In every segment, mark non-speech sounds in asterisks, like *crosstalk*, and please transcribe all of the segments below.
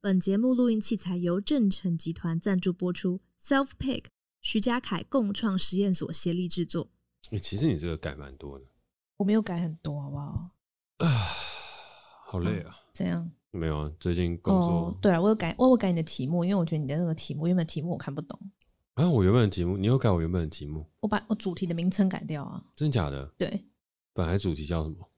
本节目录音器材由正成集团赞助播出，Self Pick 徐家凯共创实验所协力制作。欸，其实你这个改蛮多的，我没有改很多，好不好？啊，*sighs* 好累啊！怎样？没有啊，最近工作。哦，对了，我有改，我有改你的题目，因为我觉得你的那个题目，原本题目我看不懂。啊，我原本的题目，你有改我原本的题目？我把我主题的名称改掉啊。真假的？对。本来主题叫什么？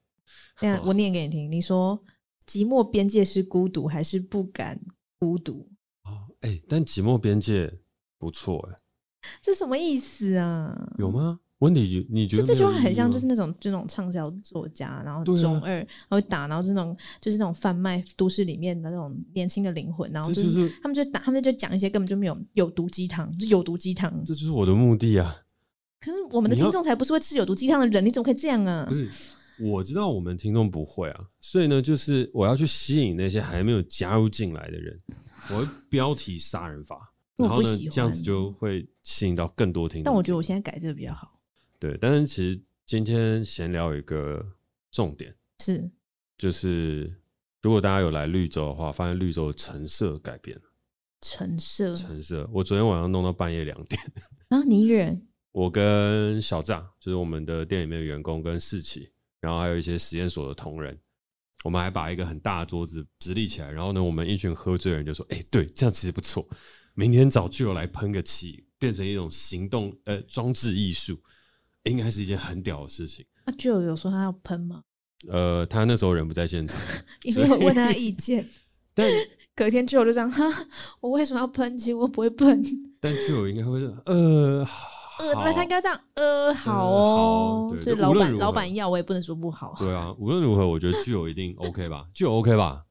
等下 *laughs* 我念给你听。你说寂寞边界是孤独还是不敢孤独？哦，哎、欸，但寂寞边界不错哎、欸。这什么意思啊？有吗？温迪，你觉得就这句话很像，就是那种就那种畅销作家，然后中二，啊、然后打，然后是那种就是那种贩卖都市里面的那种年轻的灵魂，然后就是，就是他们就打，他们就讲一些根本就没有有毒鸡汤，就有毒鸡汤。这就是我的目的啊！可是我们的听众才不是会吃有毒鸡汤的人，你，你怎么可以这样啊？不是，我知道我们听众不会啊，所以呢，就是我要去吸引那些还没有加入进来的人，我标题杀人法，*laughs* 然后呢，这样子就会吸引到更多听众。但我觉得我现在改这个比较好。对，但是其实今天闲聊有一个重点是，就是如果大家有来绿洲的话，发现绿洲的橙色改变了。橙色，橙色，我昨天晚上弄到半夜两点啊！你一个人？我跟小炸，就是我们的店里面的员工跟世奇，然后还有一些实验所的同仁，我们还把一个很大的桌子直立起来，然后呢，我们一群喝醉的人就说：“哎、欸，对，这样其实不错，明天找巨友来喷个漆，变成一种行动呃装置艺术。”应该是一件很屌的事情。那巨友有说他要喷吗？呃，他那时候人不在现场，*laughs* 因为我问他意见。*laughs* 但隔天巨友就这样，哈，我为什么要喷？其实我不会喷。但巨友应该会说，呃，呃，那他应该这样，呃，好哦。呃、好对，老板老板要，我也不能说不好。对啊，无论如何，我觉得具有一定 OK 吧，具有 OK 吧。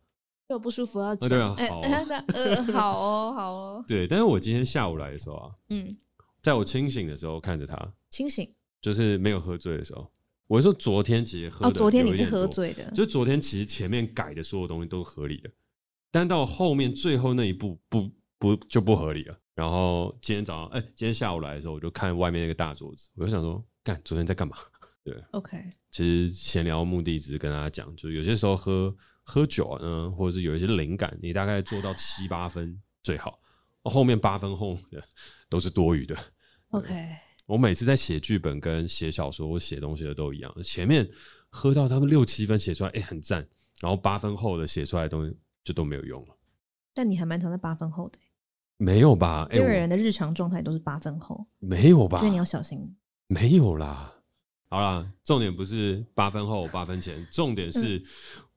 有不舒服要讲、呃。对啊，好、*laughs* 哦欸。呃，好哦，好哦。*laughs* 对，但是我今天下午来的时候啊，嗯，在我清醒的时候看着他，清醒。就是没有喝醉的时候，我是说昨天其实喝的。哦，昨天你是喝醉的。就昨天其实前面改的所有东西都是合理的，但到后面最后那一步不不就不合理了。然后今天早上，哎、欸，今天下午来的时候，我就看外面那个大桌子，我就想说，干，昨天在干嘛？对，OK。其实闲聊目的只是跟大家讲，就是有些时候喝喝酒啊，嗯，或者是有一些灵感，你大概做到七八分最好，后面八分后的都是多余的。OK。我每次在写剧本跟写小说，我写东西的都一样。前面喝到他们六七分写出来，哎、欸，很赞。然后八分后的写出来的东西就都没有用了。但你还蛮常在八分后的、欸？没有吧？这个人的日常状态都是八分后，没有吧？所以你要小心。没有啦。好啦，重点不是八分后八分前，重点是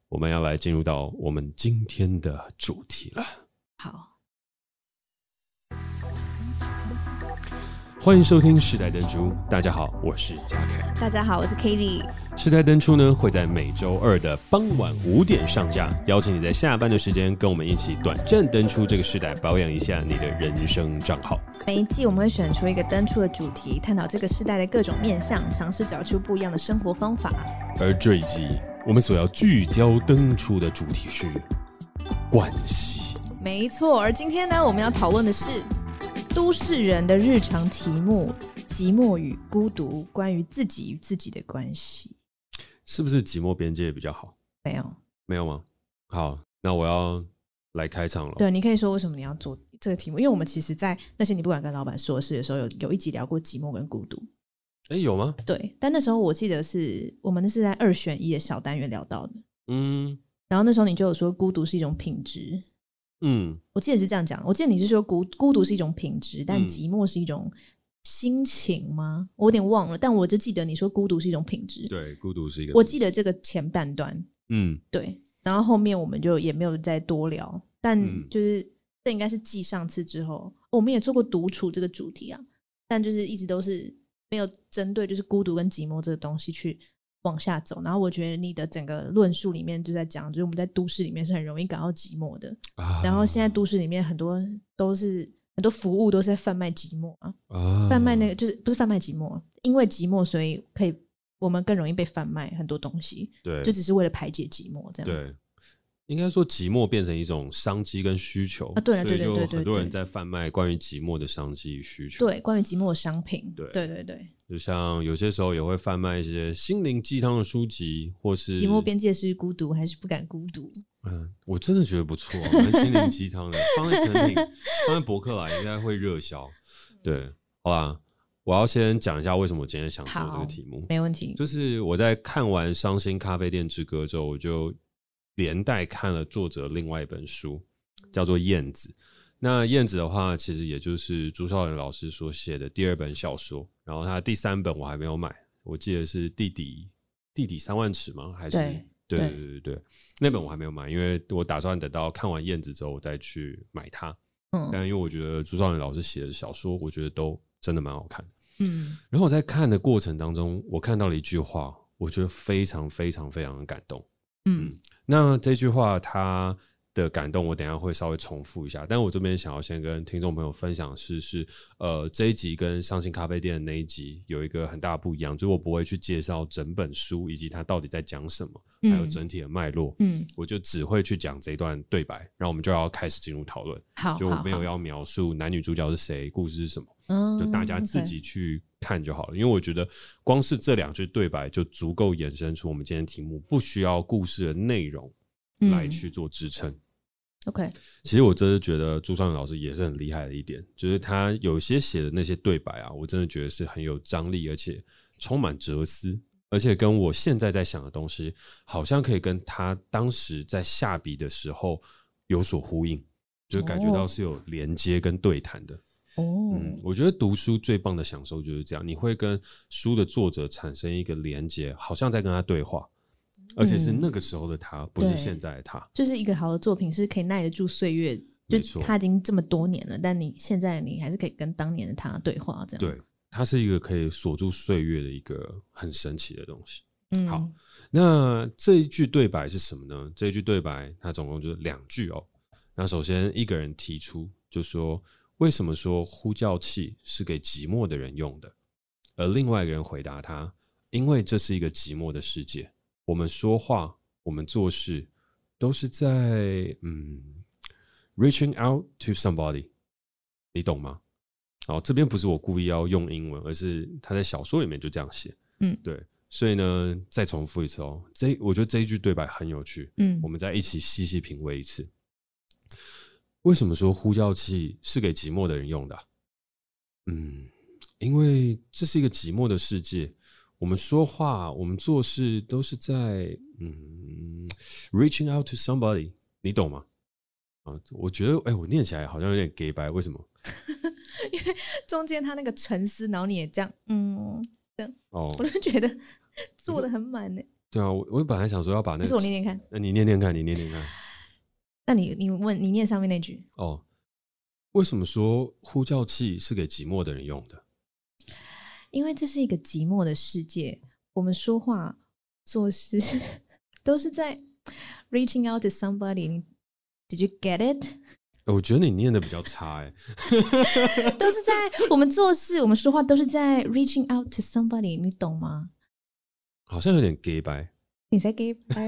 我们要来进入到我们今天的主题了。好。欢迎收听《世代登出》，大家好，我是嘉凯。大家好，我是 Katie。《世代登出》呢会在每周二的傍晚五点上架，邀请你在下班的时间跟我们一起短暂登出这个时代，保养一下你的人生账号。每一季我们会选出一个登出的主题，探讨这个时代的各种面向，尝试找出不一样的生活方法。而这一季我们所要聚焦登出的主题是关系。没错，而今天呢，我们要讨论的是。都市人的日常题目：寂寞与孤独，关于自己与自己的关系，是不是寂寞边界比较好？没有，没有吗？好，那我要来开场了。对，你可以说为什么你要做这个题目？因为我们其实，在那些你不敢跟老板说的事的时候，有有一集聊过寂寞跟孤独。哎，有吗？对，但那时候我记得是我们是在二选一的小单元聊到的。嗯，然后那时候你就有说孤独是一种品质。嗯，我记得是这样讲。我记得你是说孤孤独是一种品质，但寂寞是一种心情吗？嗯、我有点忘了，但我就记得你说孤独是一种品质。对，孤独是一个。我记得这个前半段，嗯，对。然后后面我们就也没有再多聊，但就是、嗯、这应该是继上次之后，我们也做过独处这个主题啊，但就是一直都是没有针对就是孤独跟寂寞这个东西去。往下走，然后我觉得你的整个论述里面就在讲，就是我们在都市里面是很容易感到寂寞的。啊、然后现在都市里面很多都是很多服务都是在贩卖寂寞啊，啊贩卖那个就是不是贩卖寂寞，因为寂寞所以可以我们更容易被贩卖很多东西。对，就只是为了排解寂寞这样。对，应该说寂寞变成一种商机跟需求啊。对对对对对，很多人在贩卖关于寂寞的商机与需求。对，关于寂寞的商品。对对对对。就像有些时候也会贩卖一些心灵鸡汤的书籍，或是寂寞边界是孤独还是不敢孤独？嗯，我真的觉得不错，蛮心灵鸡汤的，放在成品，放在博客来应该会热销。对，好吧，我要先讲一下为什么我今天想做这个题目，没问题。就是我在看完《伤心咖啡店之歌》之后，我就连带看了作者另外一本书，叫做《燕子》。那《燕子》的话，其实也就是朱少仁老师所写的第二本小说，然后他第三本我还没有买，我记得是地底地底三万尺吗？还是？对对对对对，那本我还没有买，因为我打算等到看完《燕子》之后，我再去买它。嗯，但因为我觉得朱少仁老师写的小说，我觉得都真的蛮好看。嗯，然后我在看的过程当中，我看到了一句话，我觉得非常非常非常的感动。嗯，嗯，那这句话它。的感动，我等一下会稍微重复一下。但我这边想要先跟听众朋友分享的是，是呃这一集跟伤心咖啡店的那一集有一个很大的不一样，就是我不会去介绍整本书以及它到底在讲什么，嗯、还有整体的脉络。嗯，我就只会去讲这一段对白，然后我们就要开始进入讨论。好，就没有要描述男女主角是谁，故事是什么，嗯，就大家自己去看就好了。因为我觉得光是这两句对白就足够衍生出我们今天题目，不需要故事的内容来去做支撑。嗯 OK，其实我真的觉得朱尚元老师也是很厉害的一点，就是他有些写的那些对白啊，我真的觉得是很有张力，而且充满哲思，而且跟我现在在想的东西，好像可以跟他当时在下笔的时候有所呼应，就是感觉到是有连接跟对谈的。哦，嗯，我觉得读书最棒的享受就是这样，你会跟书的作者产生一个连接，好像在跟他对话。而且是那个时候的他，嗯、不是现在的他。就是一个好的作品，是可以耐得住岁月。就他已经这么多年了，但你现在你还是可以跟当年的他对话，这样。对，它是一个可以锁住岁月的一个很神奇的东西。嗯，好，那这一句对白是什么呢？这一句对白它总共就是两句哦。那首先一个人提出，就说为什么说呼叫器是给寂寞的人用的？而另外一个人回答他，因为这是一个寂寞的世界。我们说话，我们做事，都是在嗯，reaching out to somebody，你懂吗？好，这边不是我故意要用英文，而是他在小说里面就这样写。嗯，对，所以呢，再重复一次哦。这我觉得这一句对白很有趣。嗯，我们再一起细细品味一次。为什么说呼叫器是给寂寞的人用的？嗯，因为这是一个寂寞的世界。我们说话，我们做事都是在嗯，reaching out to somebody，你懂吗？啊，我觉得，哎、欸，我念起来好像有点给白，为什么？*laughs* 因为中间他那个沉思，然后你也这样，嗯，这样，哦，我就觉得做的很满呢。对啊，我我本来想说要把那个，是我念念看，那你念念看，你念念看。那你你问你念上面那句哦，为什么说呼叫器是给寂寞的人用的？因为这是一个寂寞的世界，我们说话做事 *laughs* 都是在 reaching out to somebody。Did you get it？我觉得你念的比较差哎。*laughs* 都是在 *laughs* 我们做事，我们说话都是在 reaching out to somebody，你懂吗？好像有点假掰。你才假掰。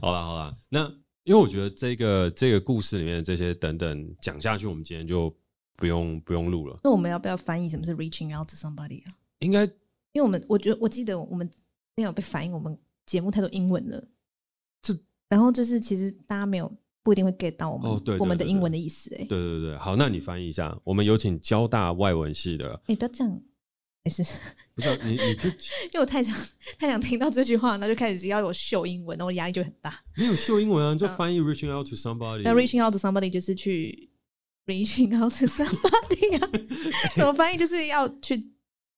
好了好了，那因为我觉得这个这个故事里面的这些等等讲下去，我们今天就。不用不用录了。那我们要不要翻译什么是 reaching out to somebody 啊？应该，因为我们我觉得我记得我们那有被反映，我们节目太多英文了。这然后就是其实大家没有不一定会 get 到我们、我们的英文的意思哎。对对对，好，那你翻译一下。我们有请交大外文系的。你、欸、不要这样，没事。不是你你就 *laughs* 因为我太想 *laughs* 太想听到这句话，那就开始要有秀英文，然后压力就很大。没有秀英文啊，就翻译 reaching out to somebody。那 reaching out to somebody 就是去。*laughs* reaching out to somebody 啊，怎么翻译？就是要去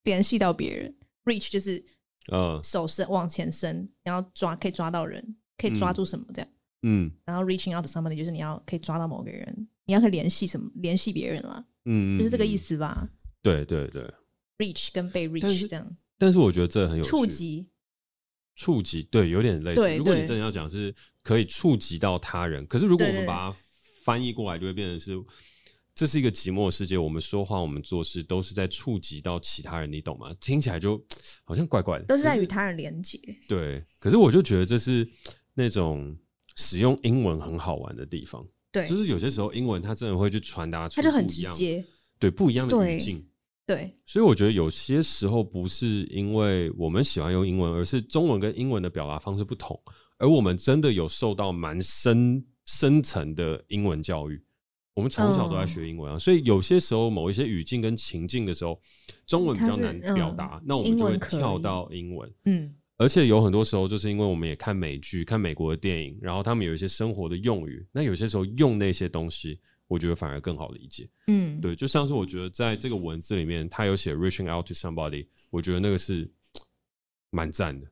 联系到别人。reach 就是呃手伸往前伸，然后抓可以抓到人，可以抓住什么这样。嗯，然后 reaching out to somebody 就是你要可以抓到某个人，你要可以联系什么，联系别人啦。嗯，就是这个意思吧？对对对，reach 跟被 reach 这样。但是我觉得这很有触及，触及对，有点类似。如果你真的要讲是可以触及到他人，可是如果我们把它翻译过来，就会变成是。这是一个寂寞的世界，我们说话，我们做事都是在触及到其他人，你懂吗？听起来就好像怪怪的，都是在与他人连接。对，可是我就觉得这是那种使用英文很好玩的地方。对，就是有些时候英文它真的会去传达出，它就很直接，对不一样的语境。对，所以我觉得有些时候不是因为我们喜欢用英文，而是中文跟英文的表达方式不同，而我们真的有受到蛮深深层的英文教育。我们从小都在学英文啊，嗯、所以有些时候某一些语境跟情境的时候，中文比较难表达，嗯、那我们就会跳到英文。嗯，而且有很多时候就是因为我们也看美剧、看美国的电影，然后他们有一些生活的用语，那有些时候用那些东西。我觉得反而更好理解，嗯，对，就像是我觉得在这个文字里面，他有写 reaching out to somebody，我觉得那个是蛮赞的。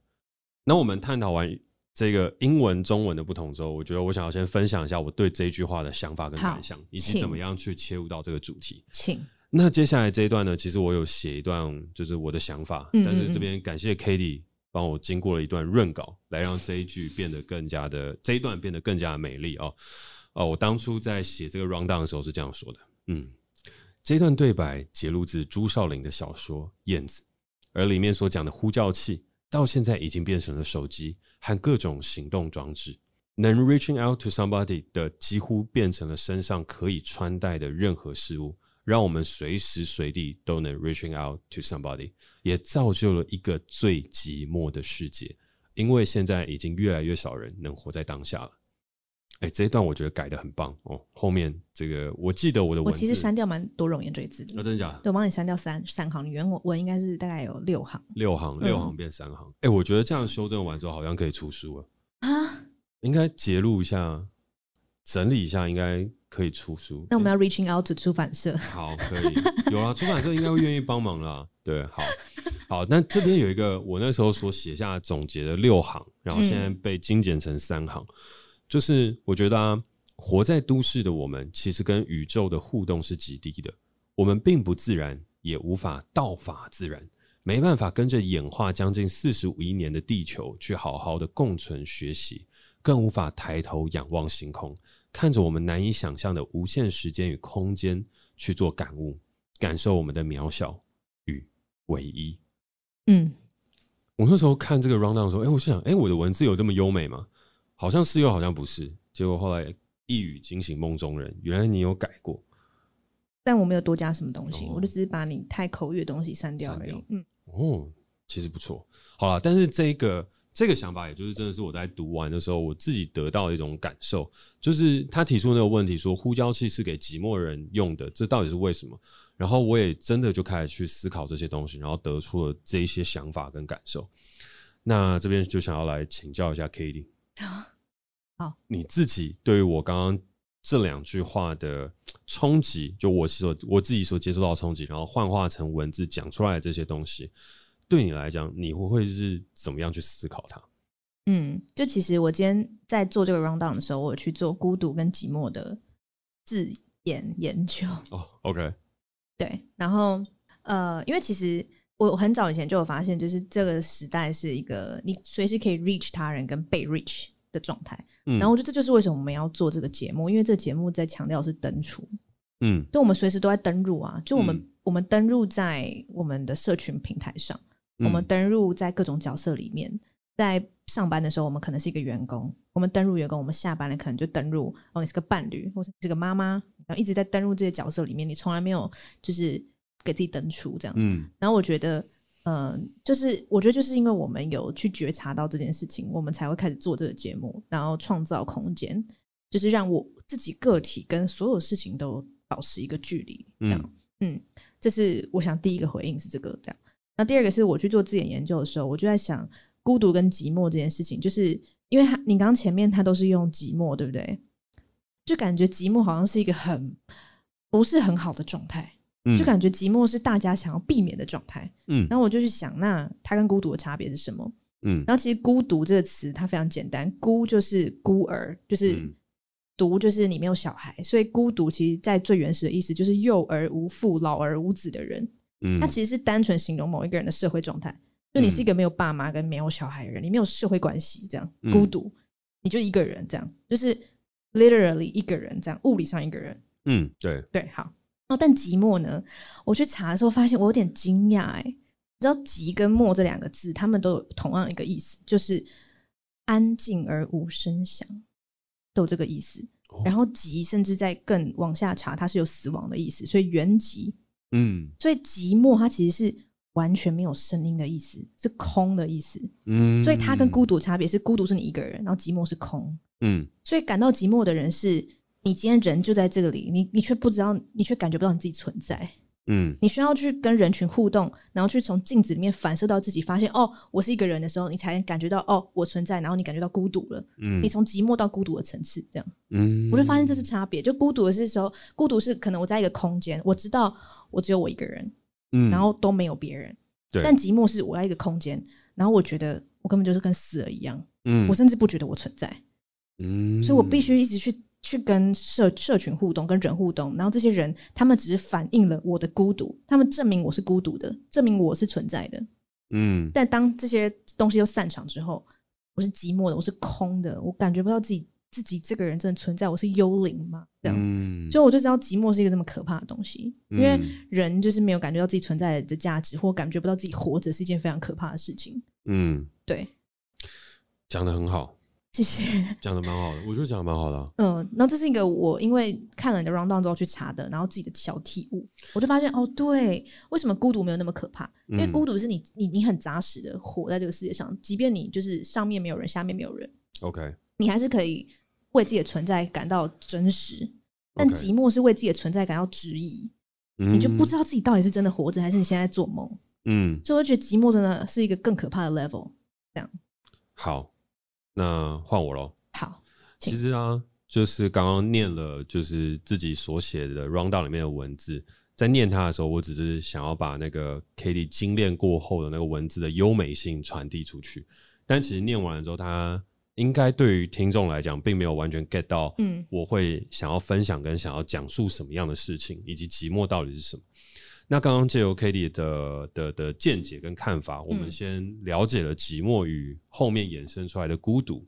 那我们探讨完这个英文、中文的不同之后，我觉得我想要先分享一下我对这句话的想法跟感想，以及怎么样去切入到这个主题。请。那接下来这一段呢，其实我有写一段，就是我的想法，嗯嗯嗯，但是这边感谢 Katie 帮我经过了一段润稿，来让这一句变得更加的这一段变得更加的美丽哦。哦，我当初在写这个 rundown 的时候是这样说的，嗯，这段对白节录自朱少麟的小说《燕子》，而里面所讲的呼叫器，到现在已经变成了手机和各种行动装置，能 reaching out to somebody 的几乎变成了身上可以穿戴的任何事物，让我们随时随地都能 reaching out to somebody，也造就了一个最寂寞的世界，因为现在已经越来越少人能活在当下了。哎、欸，这一段我觉得改的很棒哦。后面这个，我记得我的文字，我其实删掉蛮多冗言赘字的。那、哦、真的假的？对，我帮你删掉三三行，你原文应该是大概有六行。六行，六行变三行。哎、嗯欸，我觉得这样修正完之后，好像可以出书了啊！应该节录一下，整理一下，应该可以出书。那我们要 reaching out to 出版社。好，可以有啊，出版社应该会愿意帮忙啦。对，好好。那这边有一个我那时候所写下总结的六行，然后现在被精简成三行。嗯就是我觉得啊，活在都市的我们，其实跟宇宙的互动是极低的。我们并不自然，也无法道法自然，没办法跟着演化将近四十五亿年的地球去好好的共存学习，更无法抬头仰望星空，看着我们难以想象的无限时间与空间去做感悟，感受我们的渺小与唯一。嗯，我那时候看这个 rundown 的时候，哎，我就想，哎，我的文字有这么优美吗？好像是又好像不是，结果后来一语惊醒梦中人，原来你有改过，但我没有多加什么东西，哦、我就只是把你太口语的东西删掉而已。嗯，哦，其实不错。好了，但是这个这个想法，也就是真的是我在读完的时候，我自己得到的一种感受，就是他提出那个问题说，呼叫器是给寂寞人用的，这到底是为什么？然后我也真的就开始去思考这些东西，然后得出了这一些想法跟感受。那这边就想要来请教一下 Katie。*laughs* 好，你自己对于我刚刚这两句话的冲击，就我所我自己所接受到的冲击，然后幻化成文字讲出来的这些东西，对你来讲，你会会是怎么样去思考它？嗯，就其实我今天在做这个 round down 的时候，我有去做孤独跟寂寞的字眼研究。哦，OK，对，然后呃，因为其实。我很早以前就有发现，就是这个时代是一个你随时可以 reach 他人跟被 reach 的状态。嗯，然后我觉得这就是为什么我们要做这个节目，因为这个节目在强调是登出。嗯，就我们随时都在登入啊，就我们、嗯、我们登入在我们的社群平台上，嗯、我们登入在各种角色里面。在上班的时候，我们可能是一个员工，我们登入员工；我们下班了，可能就登入哦，你是个伴侣，或是这个妈妈，然后一直在登入这些角色里面，你从来没有就是。给自己登出这样，嗯，然后我觉得，嗯、呃，就是我觉得就是因为我们有去觉察到这件事情，我们才会开始做这个节目，然后创造空间，就是让我自己个体跟所有事情都保持一个距离，这样，嗯，嗯，这是我想第一个回应是这个这样。那第二个是我去做字眼研究的时候，我就在想孤独跟寂寞这件事情，就是因为他你刚刚前面他都是用寂寞，对不对？就感觉寂寞好像是一个很不是很好的状态。就感觉寂寞是大家想要避免的状态，嗯，然后我就去想，那它跟孤独的差别是什么？嗯，然后其实孤独这个词它非常简单，孤就是孤儿，就是独就是你没有小孩，所以孤独其实在最原始的意思就是幼而无父、老而无子的人，嗯，它其实是单纯形容某一个人的社会状态，就你是一个没有爸妈跟没有小孩的人，你没有社会关系，这样孤独，你就一个人，这样就是 literally 一个人，这样物理上一个人，嗯，对。对，好。哦，但寂寞呢？我去查的时候发现，我有点惊讶哎。你知道“寂”跟“寞”这两个字，他们都有同样一个意思，就是安静而无声响，都有这个意思。然后“寂”甚至在更往下查，它是有死亡的意思，所以“原寂”嗯，所以寂寞它其实是完全没有声音的意思，是空的意思。嗯，所以它跟孤独差别是孤独是你一个人，然后寂寞是空。嗯，所以感到寂寞的人是你今天人就在这个里，你你却不知道，你却感觉不到你自己存在。嗯，你需要去跟人群互动，然后去从镜子里面反射到自己，发现哦，我是一个人的时候，你才感觉到哦，我存在，然后你感觉到孤独了。嗯，你从寂寞到孤独的层次，这样，嗯，我就发现这是差别。就孤独的是时候，孤独是可能我在一个空间，我知道我只有我一个人，嗯，然后都没有别人。对，但寂寞是我在一个空间，然后我觉得我根本就是跟死了一样，嗯，我甚至不觉得我存在，嗯，所以我必须一直去。去跟社社群互动，跟人互动，然后这些人他们只是反映了我的孤独，他们证明我是孤独的，证明我是存在的。嗯，但当这些东西都散场之后，我是寂寞的，我是空的，我感觉不到自己自己这个人真的存在，我是幽灵嘛？这样，嗯，所以我就知道寂寞是一个这么可怕的东西，因为人就是没有感觉到自己存在的价值，或感觉不到自己活着是一件非常可怕的事情。嗯，对，讲的很好。谢谢，讲的蛮好的，我觉得讲的蛮好的啊。嗯，那这是一个我因为看了你的 round down 之后去查的，然后自己的小体悟，我就发现哦，对，为什么孤独没有那么可怕？因为孤独是你你你很扎实的活在这个世界上，即便你就是上面没有人，下面没有人，OK，你还是可以为自己的存在感到真实。但寂寞是为自己的存在感到质疑，你就不知道自己到底是真的活着，还是你现在在做梦。嗯，所以我觉得寂寞真的是一个更可怕的 level。这样，好。那换我喽。好，其实啊，就是刚刚念了，就是自己所写的 rundown 里面的文字，在念它的时候，我只是想要把那个 Cady 精炼过后的那个文字的优美性传递出去。但其实念完了之后，他应该对于听众来讲，并没有完全 get 到，嗯，我会想要分享跟想要讲述什么样的事情，以及寂寞到底是什么。那刚刚借由 Cady 的的的见解跟看法，我们先了解了寂寞与后面衍生出来的孤独。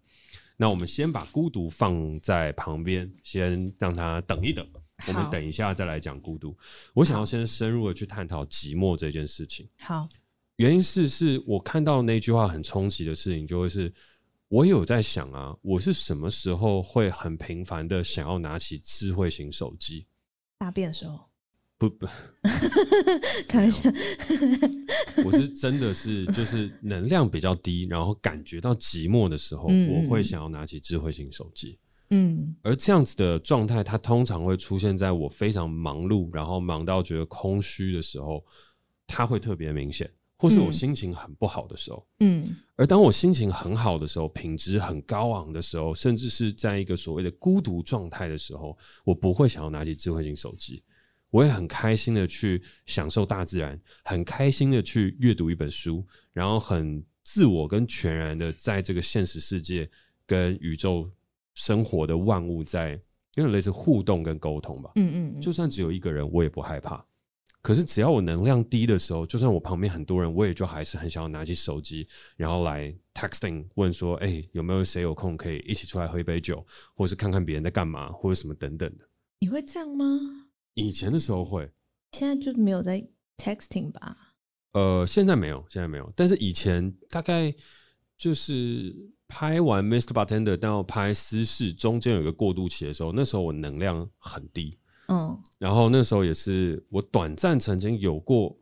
那我们先把孤独放在旁边，先让它等一等。我们等一下再来讲孤独。我想要先深入的去探讨寂寞这件事情。好，原因是是我看到那句话很冲击的事情，就会是我有在想啊，我是什么时候会很频繁的想要拿起智慧型手机？大便的时候。不不，*laughs* 开玩笑，*laughs* 我是真的是就是能量比较低，然后感觉到寂寞的时候，嗯、我会想要拿起智慧型手机。嗯，而这样子的状态，它通常会出现在我非常忙碌，然后忙到觉得空虚的时候，它会特别明显，或是我心情很不好的时候。嗯，而当我心情很好的时候，品质很高昂的时候，甚至是在一个所谓的孤独状态的时候，我不会想要拿起智慧型手机。我也很开心的去享受大自然，很开心的去阅读一本书，然后很自我跟全然的在这个现实世界跟宇宙生活的万物在，有点类似互动跟沟通吧。嗯，嗯嗯，就算只有一个人，我也不害怕。可是只要我能量低的时候，就算我旁边很多人，我也就还是很想要拿起手机，然后来 texting 问说：“哎、欸，有没有谁有空可以一起出来喝一杯酒，或是看看别人在干嘛，或者什么等等的。”你会这样吗？以前的时候会，现在就没有在 texting 吧？呃，现在没有，现在没有。但是以前大概就是拍完 Mr. Bartender 到拍私事中间有一个过渡期的时候，那时候我能量很低，嗯，然后那时候也是我短暂曾经有过，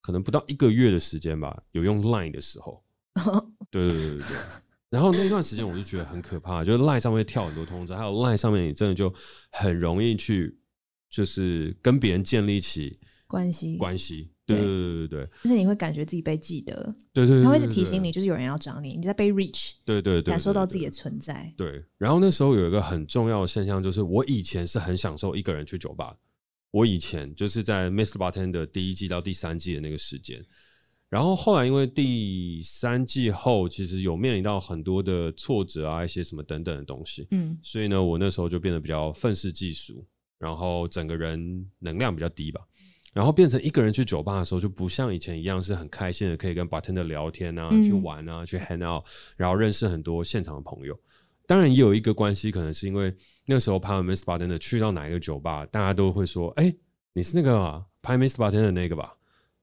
可能不到一个月的时间吧，有用 Line 的时候，*laughs* 对对对对对。然后那段时间我就觉得很可怕，就是 Line 上面跳很多通知，还有 Line 上面你真的就很容易去。就是跟别人建立起关系，关系，对。对对对对，但是你会感觉自己被记得，对对，他会一直提醒你，就是有人要找你，你在被 reach，对对对，感受到自己的存在，对。然后那时候有一个很重要的现象，就是我以前是很享受一个人去酒吧，我以前就是在 Mr. Bartender 第一季到第三季的那个时间，然后后来因为第三季后其实有面临到很多的挫折啊，一些什么等等的东西，嗯，所以呢，我那时候就变得比较愤世嫉俗。然后整个人能量比较低吧，然后变成一个人去酒吧的时候，就不像以前一样是很开心的，可以跟 bartender 聊天啊，嗯、去玩啊，去 hang out，然后认识很多现场的朋友。当然也有一个关系，可能是因为那时候拍完 Mr. Bartender 去到哪一个酒吧，大家都会说：“哎，你是那个、啊、拍 Mr. Bartender 的那个吧？”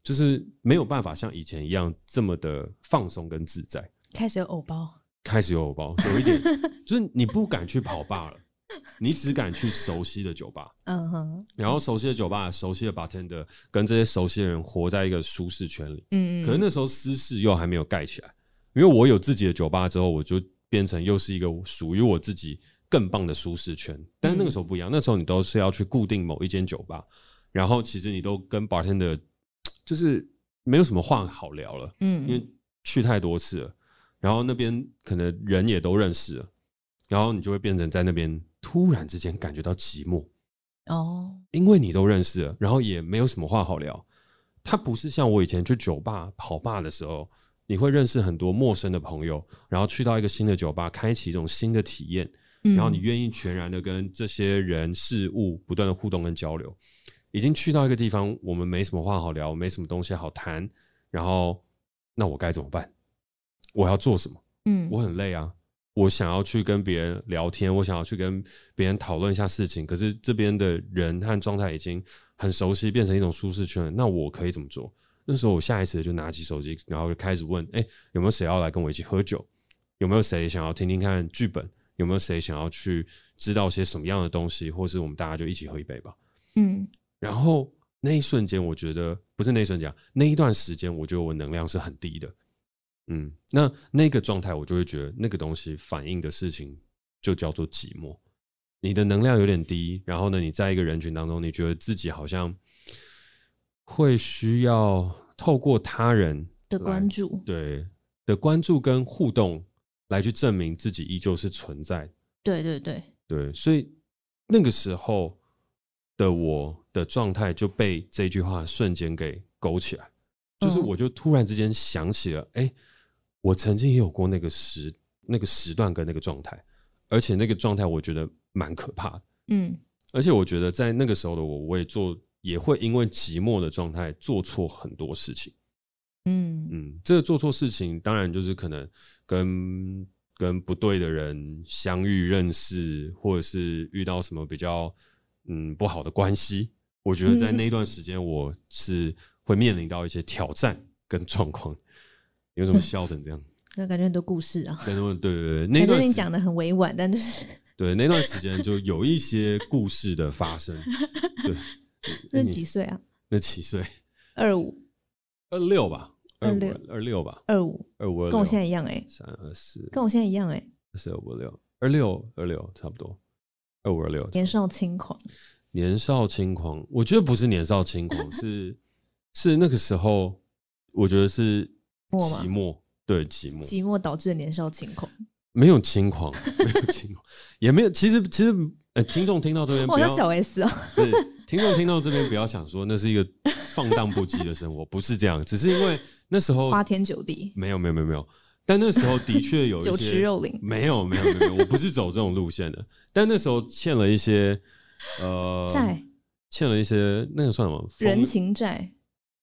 就是没有办法像以前一样这么的放松跟自在。开始有偶包，开始有偶包，有一点就是你不敢去跑吧了。*laughs* 你只敢去熟悉的酒吧，嗯哼，然后熟悉的酒吧、熟悉的 bartender 跟这些熟悉的人活在一个舒适圈里。嗯嗯。可是那时候私事又还没有盖起来，因为我有自己的酒吧之后，我就变成又是一个属于我自己更棒的舒适圈。但是那个时候不一样，那时候你都是要去固定某一间酒吧，然后其实你都跟 bartender 就是没有什么话好聊了，嗯，因为去太多次了，然后那边可能人也都认识了。然后你就会变成在那边突然之间感觉到寂寞哦，因为你都认识了，然后也没有什么话好聊。它不是像我以前去酒吧跑吧的时候，你会认识很多陌生的朋友，然后去到一个新的酒吧，开启一种新的体验，然后你愿意全然的跟这些人事物不断的互动跟交流。已经去到一个地方，我们没什么话好聊，没什么东西好谈，然后那我该怎么办？我要做什么？嗯，我很累啊。我想要去跟别人聊天，我想要去跟别人讨论一下事情，可是这边的人和状态已经很熟悉，变成一种舒适圈了。那我可以怎么做？那时候我下意识就拿起手机，然后就开始问：哎、欸，有没有谁要来跟我一起喝酒？有没有谁想要听听看剧本？有没有谁想要去知道些什么样的东西？或是我们大家就一起喝一杯吧。嗯，然后那一瞬间，我觉得不是那一瞬间，那一段时间，我觉得我能量是很低的。嗯，那那个状态，我就会觉得那个东西反映的事情就叫做寂寞。你的能量有点低，然后呢，你在一个人群当中，你觉得自己好像会需要透过他人的关注，对的关注跟互动来去证明自己依旧是存在。对对对对，所以那个时候的我的状态就被这句话瞬间给勾起来，就是我就突然之间想起了，哎。我曾经也有过那个时那个时段跟那个状态，而且那个状态我觉得蛮可怕的。嗯，而且我觉得在那个时候的我，我也做也会因为寂寞的状态做错很多事情。嗯嗯，这个做错事情当然就是可能跟跟不对的人相遇认识，或者是遇到什么比较嗯不好的关系。我觉得在那段时间，我是会面临到一些挑战跟状况。有什么笑成这样？*laughs* 那感觉很多故事啊。对对对，那段你讲的很委婉，但是 *laughs* 对那段时间就有一些故事的发生。*laughs* 对，那几岁啊？那几岁？二五、二六吧，二六、二六吧，二五、二五，跟我现在一样哎。三二四，跟我现在一样哎。四二五六，二六二六差不多，二五二六。年少轻狂，年少轻狂，我觉得不是年少轻狂，是是那个时候，我觉得是。寂寞，对寂寞，寂寞导致的年少轻狂，没有轻狂，*laughs* 没有轻狂，也没有。其实，其实，呃，听众听到这边，我叫小 S 啊，对，听众听到这边，不要想说那是一个放荡不羁的生活，*laughs* 不是这样，只是因为那时候花天酒地，没有，没有，没有，没有。但那时候的确有一些 *laughs* 酒池肉林，没有，没有，没有，我不是走这种路线的。但那时候欠了一些呃债，欠了一些那个算什么？人情债，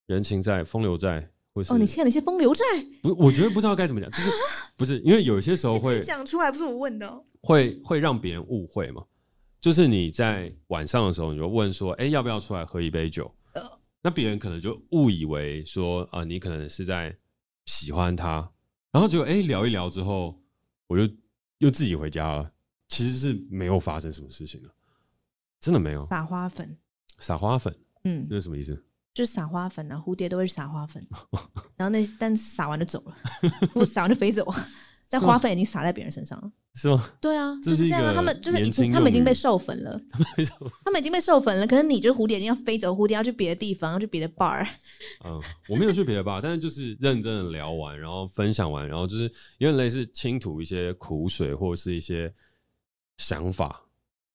人情债，风流债。哦，你欠了一些风流债？不，我觉得不知道该怎么讲，就是不是因为有些时候会讲出来，不是我问的，哦，会会让别人误会嘛。就是你在晚上的时候，你就问说：“哎，要不要出来喝一杯酒？”呃，那别人可能就误以为说啊，你可能是在喜欢他，然后结果哎聊一聊之后，我就又自己回家了。其实是没有发生什么事情的，真的没有。撒花粉，撒花粉，嗯，那是什么意思？就撒花粉啊，蝴蝶都会撒花粉，*laughs* 然后那但撒完就走了，不撒完就飞走了。*laughs* 但花粉已经撒在别人身上了，是吗？对啊，就是这样啊。他们就是已经，他们已经 *laughs* 被授粉了，他们已经被授粉了。可是你就蝴蝶已经要飞走，蝴蝶要去别的地方，要去别的 bar。嗯，我没有去别的 bar，但是就是认真的聊完，然后分享完，然后就是有点类似倾吐一些苦水或者是一些想法，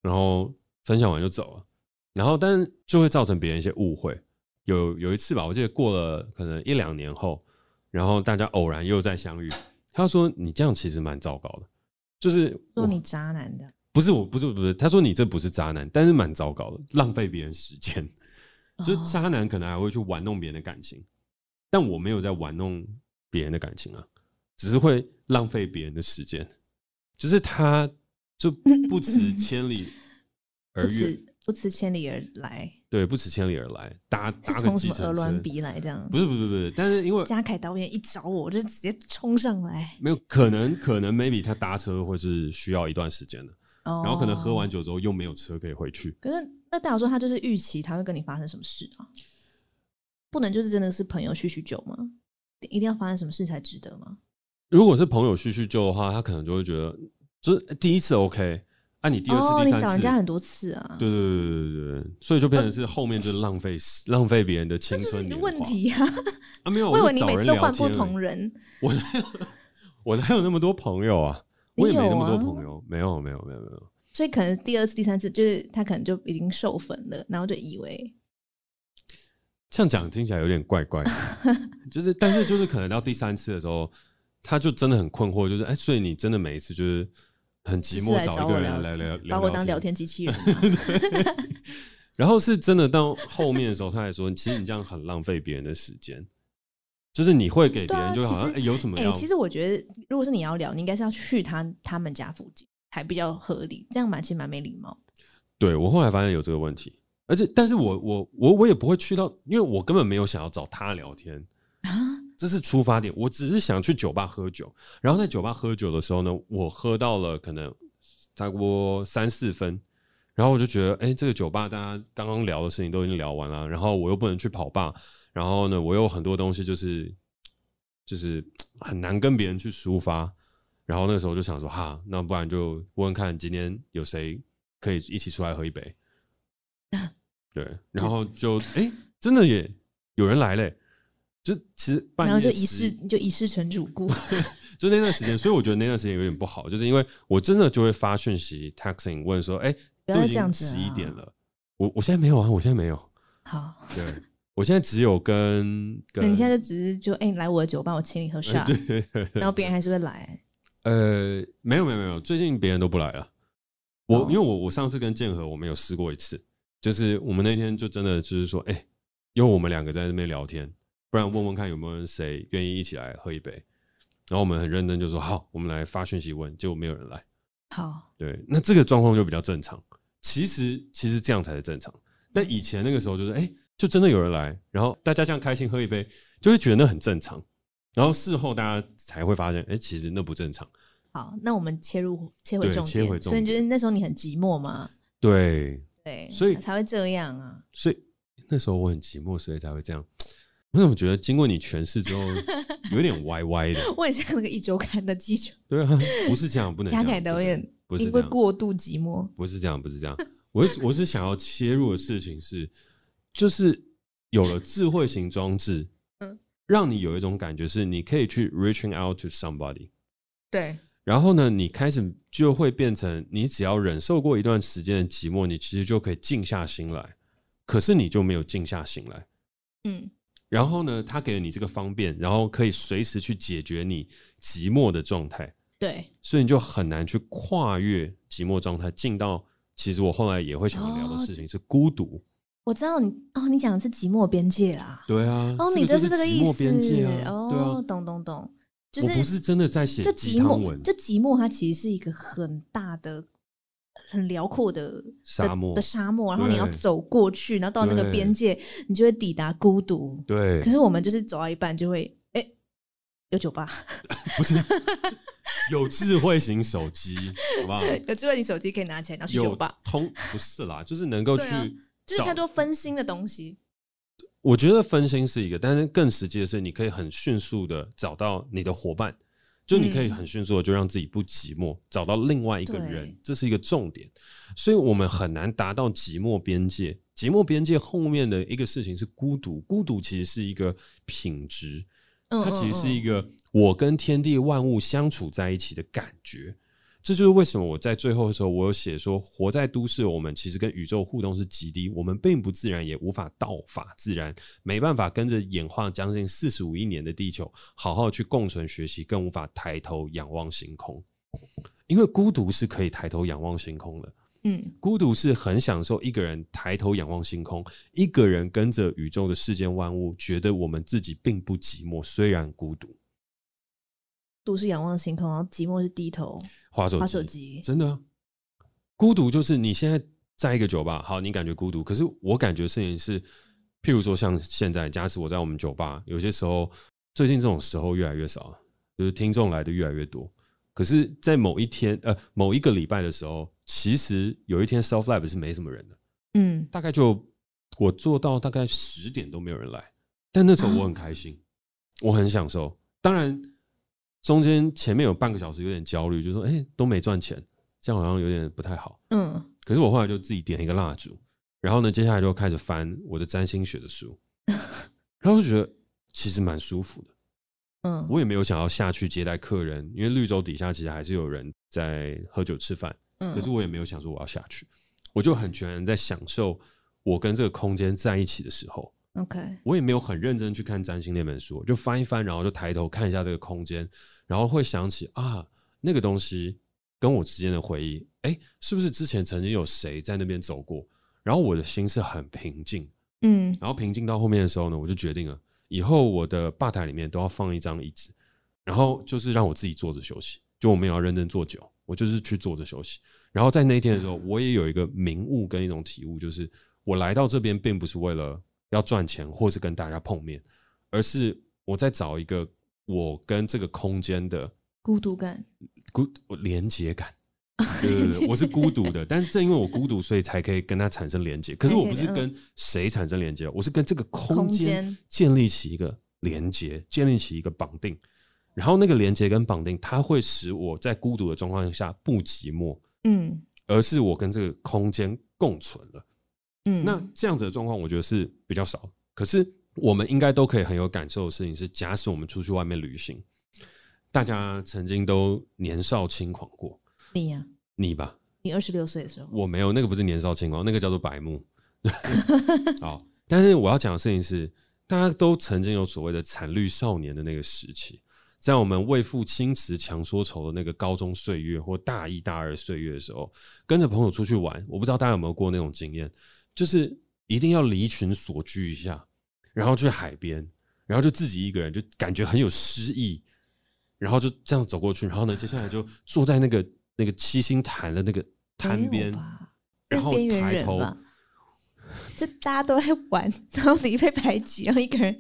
然后分享完就走了。然后但是就会造成别人一些误会。有有一次吧，我记得过了可能一两年后，然后大家偶然又再相遇，他说：“你这样其实蛮糟糕的，就是说你渣男的。”不是我，不是不是，他说你这不是渣男，但是蛮糟糕的，浪费别人时间。就是渣男可能还会去玩弄别人的感情，但我没有在玩弄别人的感情啊，只是会浪费别人的时间。就是他就不辞 *laughs* 千里而远，不辞千里而来。对，不辞千里而来，搭 *laughs* 搭个从什么鹅銮鼻来这样？不是不是不是，但是因为嘉凯导演一找我，我就直接冲上来。没有可能，可能 maybe 他搭车会是需要一段时间的。哦，然后可能喝完酒之后又没有车可以回去。可是那代表说他就是预期他会跟你发生什么事啊？不能就是真的是朋友叙叙旧吗？一定要发生什么事才值得吗？如果是朋友叙叙旧的话，他可能就会觉得，就是第一次 OK，啊，你第二次、哦、第三次，你找人家很多次啊，对对对对对对，所以就变成是后面就是浪费、呃、浪费别人的青春年华。问题啊，啊没有，我以为你每次都换不同人，我我哪有那么多朋友啊？我也没那么多朋友，没有没有没有没有。所以可能第二次、第三次，就是他可能就已经授粉了，然后就以为。这样讲听起来有点怪怪的，就是，但是就是可能到第三次的时候，他就真的很困惑，就是哎、欸，所以你真的每一次就是很寂寞，找一个人来聊聊，把我当聊天机器人。*laughs* 然后是真的到后面的时候，他还说，其实你这样很浪费别人的时间，就是你会给别人就好像、欸、有什么？哎、欸，其实我觉得，如果是你要聊，你应该是要去他他们家附近才比较合理，这样蛮其实蛮没礼貌。对，我后来发现有这个问题。而且，但是我我我我也不会去到，因为我根本没有想要找他聊天啊，这是出发点。我只是想去酒吧喝酒，然后在酒吧喝酒的时候呢，我喝到了可能差不多三四分，然后我就觉得，哎，这个酒吧大家刚刚聊的事情都已经聊完了，然后我又不能去跑吧，然后呢，我又很多东西就是就是很难跟别人去抒发，然后那时候就想说，哈，那不然就问问看今天有谁可以一起出来喝一杯。*laughs* 对，然后就哎、欸，真的也有人来嘞，就其实半夜然后就一试就一试成主顾，*laughs* 就那段时间，所以我觉得那段时间有点不好，就是因为我真的就会发讯息 texting 问说，哎、欸，都已经十一点了，我我现在没有啊，我现在没有，好，对我现在只有跟，跟你现在就只是就哎、欸，你来我的酒吧，我请你喝 shot，、欸、对，对，对对，然后别人还是会来，呃，没有没有没有，最近别人都不来了，我、哦、因为我我上次跟建和我们有试过一次。就是我们那天就真的就是说，哎、欸，因为我们两个在那边聊天，不然问问看有没有人谁愿意一起来喝一杯。然后我们很认真就说好，我们来发讯息问，结果没有人来。好，对，那这个状况就比较正常。其实其实这样才是正常。但以前那个时候就是，哎、欸，就真的有人来，然后大家这样开心喝一杯，就会觉得那很正常。然后事后大家才会发现，哎、欸，其实那不正常。好，那我们切入切回重点。切回重点。所以你觉得那时候你很寂寞吗？对。对，所以才会这样啊。所以那时候我很寂寞，所以才会这样。我怎么觉得经过你诠释之后，*laughs* 有点歪歪的？我很像那个一周刊的记者。对啊，不是这样，不能这样。嘉凯导演不是因为过度寂寞，不是这样，不是这样。*laughs* 我是我是想要切入的事情是，就是有了智慧型装置，嗯，让你有一种感觉是，你可以去 reaching out to somebody。对。然后呢，你开始就会变成，你只要忍受过一段时间的寂寞，你其实就可以静下心来。可是你就没有静下心来，嗯。然后呢，他给了你这个方便，然后可以随时去解决你寂寞的状态。对，所以你就很难去跨越寂寞状态，进到其实我后来也会想要聊的事情是孤独。我知道你哦，你讲的是寂寞边界啊。对啊，哦，你这是这个意思。寂寞边界啊，哦，对啊，懂懂懂。就是、我不是真的在写鸡汤文，就寂寞，它其实是一个很大的、很辽阔的沙漠的沙漠，然后你要走过去，然后到那个边界，你就会抵达孤独。对，可是我们就是走到一半就会，哎、欸，有酒吧，*laughs* 不是有智慧型手机，*laughs* 好不好？有智慧型手机可以拿起来，然后去酒吧通不是啦，就是能够去、啊，就是太多分心的东西。我觉得分心是一个，但是更实际的是，你可以很迅速的找到你的伙伴，就你可以很迅速的就让自己不寂寞，嗯、找到另外一个人，这是一个重点。所以我们很难达到寂寞边界。寂寞边界后面的一个事情是孤独，孤独其实是一个品质，它其实是一个我跟天地万物相处在一起的感觉。这就是为什么我在最后的时候，我有写说，活在都市，我们其实跟宇宙互动是极低，我们并不自然，也无法道法自然，没办法跟着演化将近四十五亿年的地球好好去共存学习，更无法抬头仰望星空，因为孤独是可以抬头仰望星空的。嗯，孤独是很享受一个人抬头仰望星空，一个人跟着宇宙的世间万物，觉得我们自己并不寂寞，虽然孤独。独是仰望星空，然后寂寞是低头划手划手机。真的啊，孤独就是你现在在一个酒吧，好，你感觉孤独，可是我感觉事情是，譬如说像现在，假使我在我们酒吧，有些时候最近这种时候越来越少，就是听众来的越来越多。可是，在某一天呃某一个礼拜的时候，其实有一天 Self Lab 是没什么人的，嗯，大概就我做到大概十点都没有人来，但那时候我很开心，啊、我很享受。当然中间前面有半个小时有点焦虑，就是说哎、欸、都没赚钱，这样好像有点不太好。嗯，可是我后来就自己点一个蜡烛，然后呢，接下来就开始翻我的占星学的书，*laughs* 然后就觉得其实蛮舒服的。嗯，我也没有想要下去接待客人，因为绿洲底下其实还是有人在喝酒吃饭。嗯，可是我也没有想说我要下去，我就很全然在享受我跟这个空间在一起的时候。OK，我也没有很认真去看占星那本书，就翻一翻，然后就抬头看一下这个空间，然后会想起啊，那个东西跟我之间的回忆，哎，是不是之前曾经有谁在那边走过？然后我的心是很平静，嗯，然后平静到后面的时候呢，我就决定了。以后我的吧台里面都要放一张椅子，然后就是让我自己坐着休息。就我没有要认真坐久，我就是去坐着休息。然后在那一天的时候，我也有一个明悟跟一种体悟，就是我来到这边并不是为了要赚钱或是跟大家碰面，而是我在找一个我跟这个空间的孤独感、孤连接感。*laughs* 对对对，我是孤独的，但是正因为我孤独，所以才可以跟他产生连接。*laughs* 可是我不是跟谁产生连接，我是跟这个空间建立起一个连接，建立起一个绑定。然后那个连接跟绑定，它会使我在孤独的状况下不寂寞，嗯，而是我跟这个空间共存了，嗯。那这样子的状况，我觉得是比较少。可是我们应该都可以很有感受的事情是，假使我们出去外面旅行，大家曾经都年少轻狂过。你呀、啊，你吧，你二十六岁的时候，我没有，那个不是年少轻狂，那个叫做白目。*laughs* 好，但是我要讲的事情是，大家都曾经有所谓的惨绿少年的那个时期，在我们为赋新词强说愁的那个高中岁月或大一大二岁月的时候，跟着朋友出去玩，我不知道大家有没有过那种经验，就是一定要离群索居一下，然后去海边，然后就自己一个人，就感觉很有诗意，然后就这样走过去，然后呢，接下来就坐在那个。那个七星潭的那个滩边，然后抬头，就大家都在玩，然后你被排挤，然后一个人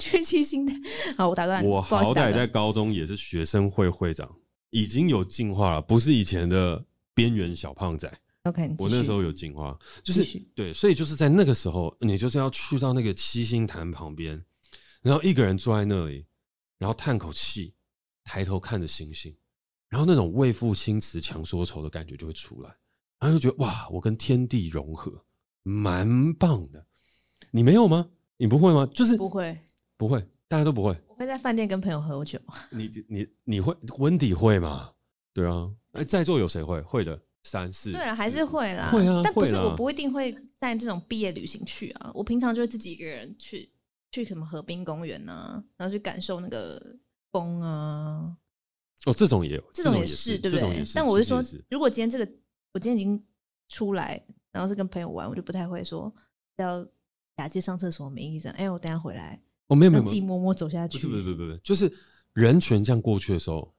去七星潭。好，我打断。我好歹在高中也是学生会会长，已经有进化了，不是以前的边缘小胖仔。OK，我那时候有进化，就是对，所以就是在那个时候，你就是要去到那个七星潭旁边，然后一个人坐在那里，然后叹口气，抬头看着星星。然后那种为赋新词强说愁的感觉就会出来，然后就觉得哇，我跟天地融合，蛮棒的。你没有吗？你不会吗？就是不会，不会，大家都不会。我会在饭店跟朋友喝酒。你你你会温迪会吗？对啊，哎，在座有谁会？会的三四。对了，还是会啦。会啊，但不是我不一定会在这种毕业旅行去啊。我平常就会自己一个人去，去什么河滨公园啊，然后去感受那个风啊。哦，这种也有，这种也是，对不对？但我是说，如果今天这个，我今天已经出来，然后是跟朋友玩，我就不太会说要假借上厕所没意思。哎，我等下回来，哦，没有没有，自己默默走下去。不是不是不是不是，就是人群这样过去的时候，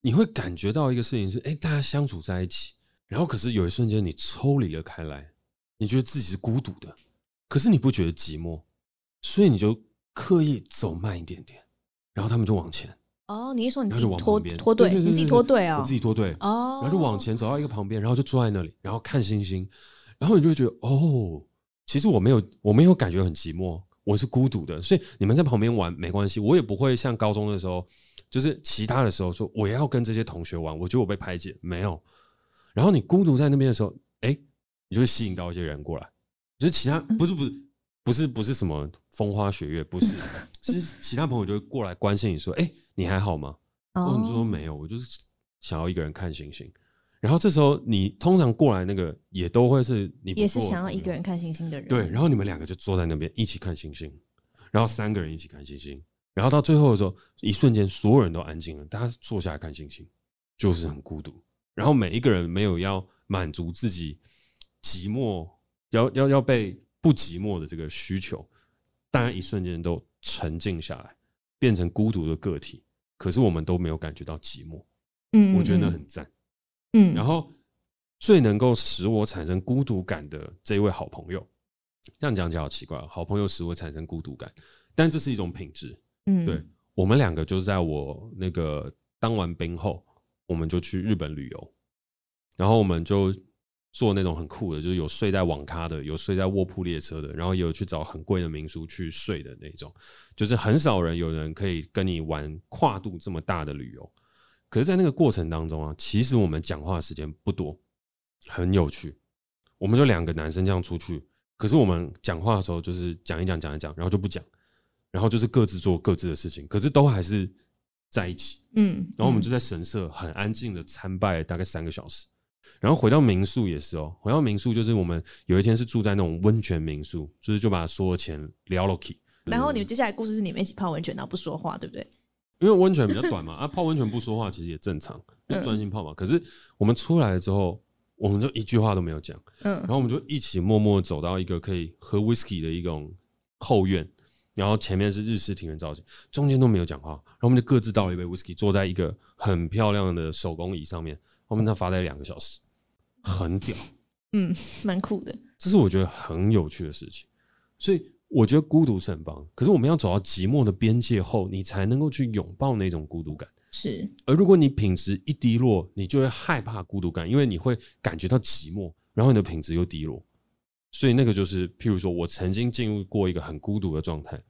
你会感觉到一个事情是，哎，大家相处在一起，然后可是有一瞬间你抽离了开来，你觉得自己是孤独的，可是你不觉得寂寞，所以你就刻意走慢一点点，然后他们就往前。哦，你是说你自己拖拖队，你自己拖队啊？我自己拖队哦，然后就往前走到一个旁边，然后就坐在那里，然后看星星，然后你就会觉得哦，其实我没有，我没有感觉很寂寞，我是孤独的，所以你们在旁边玩没关系，我也不会像高中的时候，就是其他的时候说我要跟这些同学玩，我觉得我被排挤，没有。然后你孤独在那边的时候，哎，你就会吸引到一些人过来，就是其他不是不是不是不是什么风花雪月，不是，*laughs* 是其他朋友就会过来关心你说，哎。你还好吗？哦你说没有，我就是想要一个人看星星。然后这时候你通常过来那个也都会是你也是想要一个人看星星的人。对，然后你们两个就坐在那边一起看星星，然后三个人一起看星星，然后到最后的时候，一瞬间所有人都安静了，大家坐下来看星星，就是很孤独。然后每一个人没有要满足自己寂寞，要要要被不寂寞的这个需求，大家一瞬间都沉静下来。变成孤独的个体，可是我们都没有感觉到寂寞。嗯，我觉得那很赞。嗯，然后最能够使我产生孤独感的这一位好朋友，这样讲起来好奇怪，好朋友使我产生孤独感，但这是一种品质。嗯，对，我们两个就是在我那个当完兵后，我们就去日本旅游，然后我们就做那种很酷的，就是有睡在网咖的，有睡在卧铺列车的，然后也有去找很贵的民宿去睡的那种，就是很少人有人可以跟你玩跨度这么大的旅游。可是，在那个过程当中啊，其实我们讲话的时间不多，很有趣。我们就两个男生这样出去，可是我们讲话的时候就是讲一讲，讲一讲，然后就不讲，然后就是各自做各自的事情，可是都还是在一起。嗯，然后我们就在神社很安静的参拜大概三个小时。然后回到民宿也是哦，回到民宿就是我们有一天是住在那种温泉民宿，就是就把所有钱聊了起。然后你们接下来故事是你们一起泡温泉，然后不说话，对不对？因为温泉比较短嘛，*laughs* 啊，泡温泉不说话其实也正常，就专心泡嘛。可是我们出来了之后，我们就一句话都没有讲，嗯，然后我们就一起默默走到一个可以喝 whisky 的一种后院，然后前面是日式庭园造景，中间都没有讲话，然后我们就各自倒了一杯 whisky，坐在一个很漂亮的手工椅上面，我们才发呆两个小时。很屌，嗯，蛮酷的。这是我觉得很有趣的事情，所以我觉得孤独是很棒。可是我们要走到寂寞的边界后，你才能够去拥抱那种孤独感。是，而如果你品质一低落，你就会害怕孤独感，因为你会感觉到寂寞，然后你的品质又低落。所以那个就是，譬如说我曾经进入过一个很孤独的状态，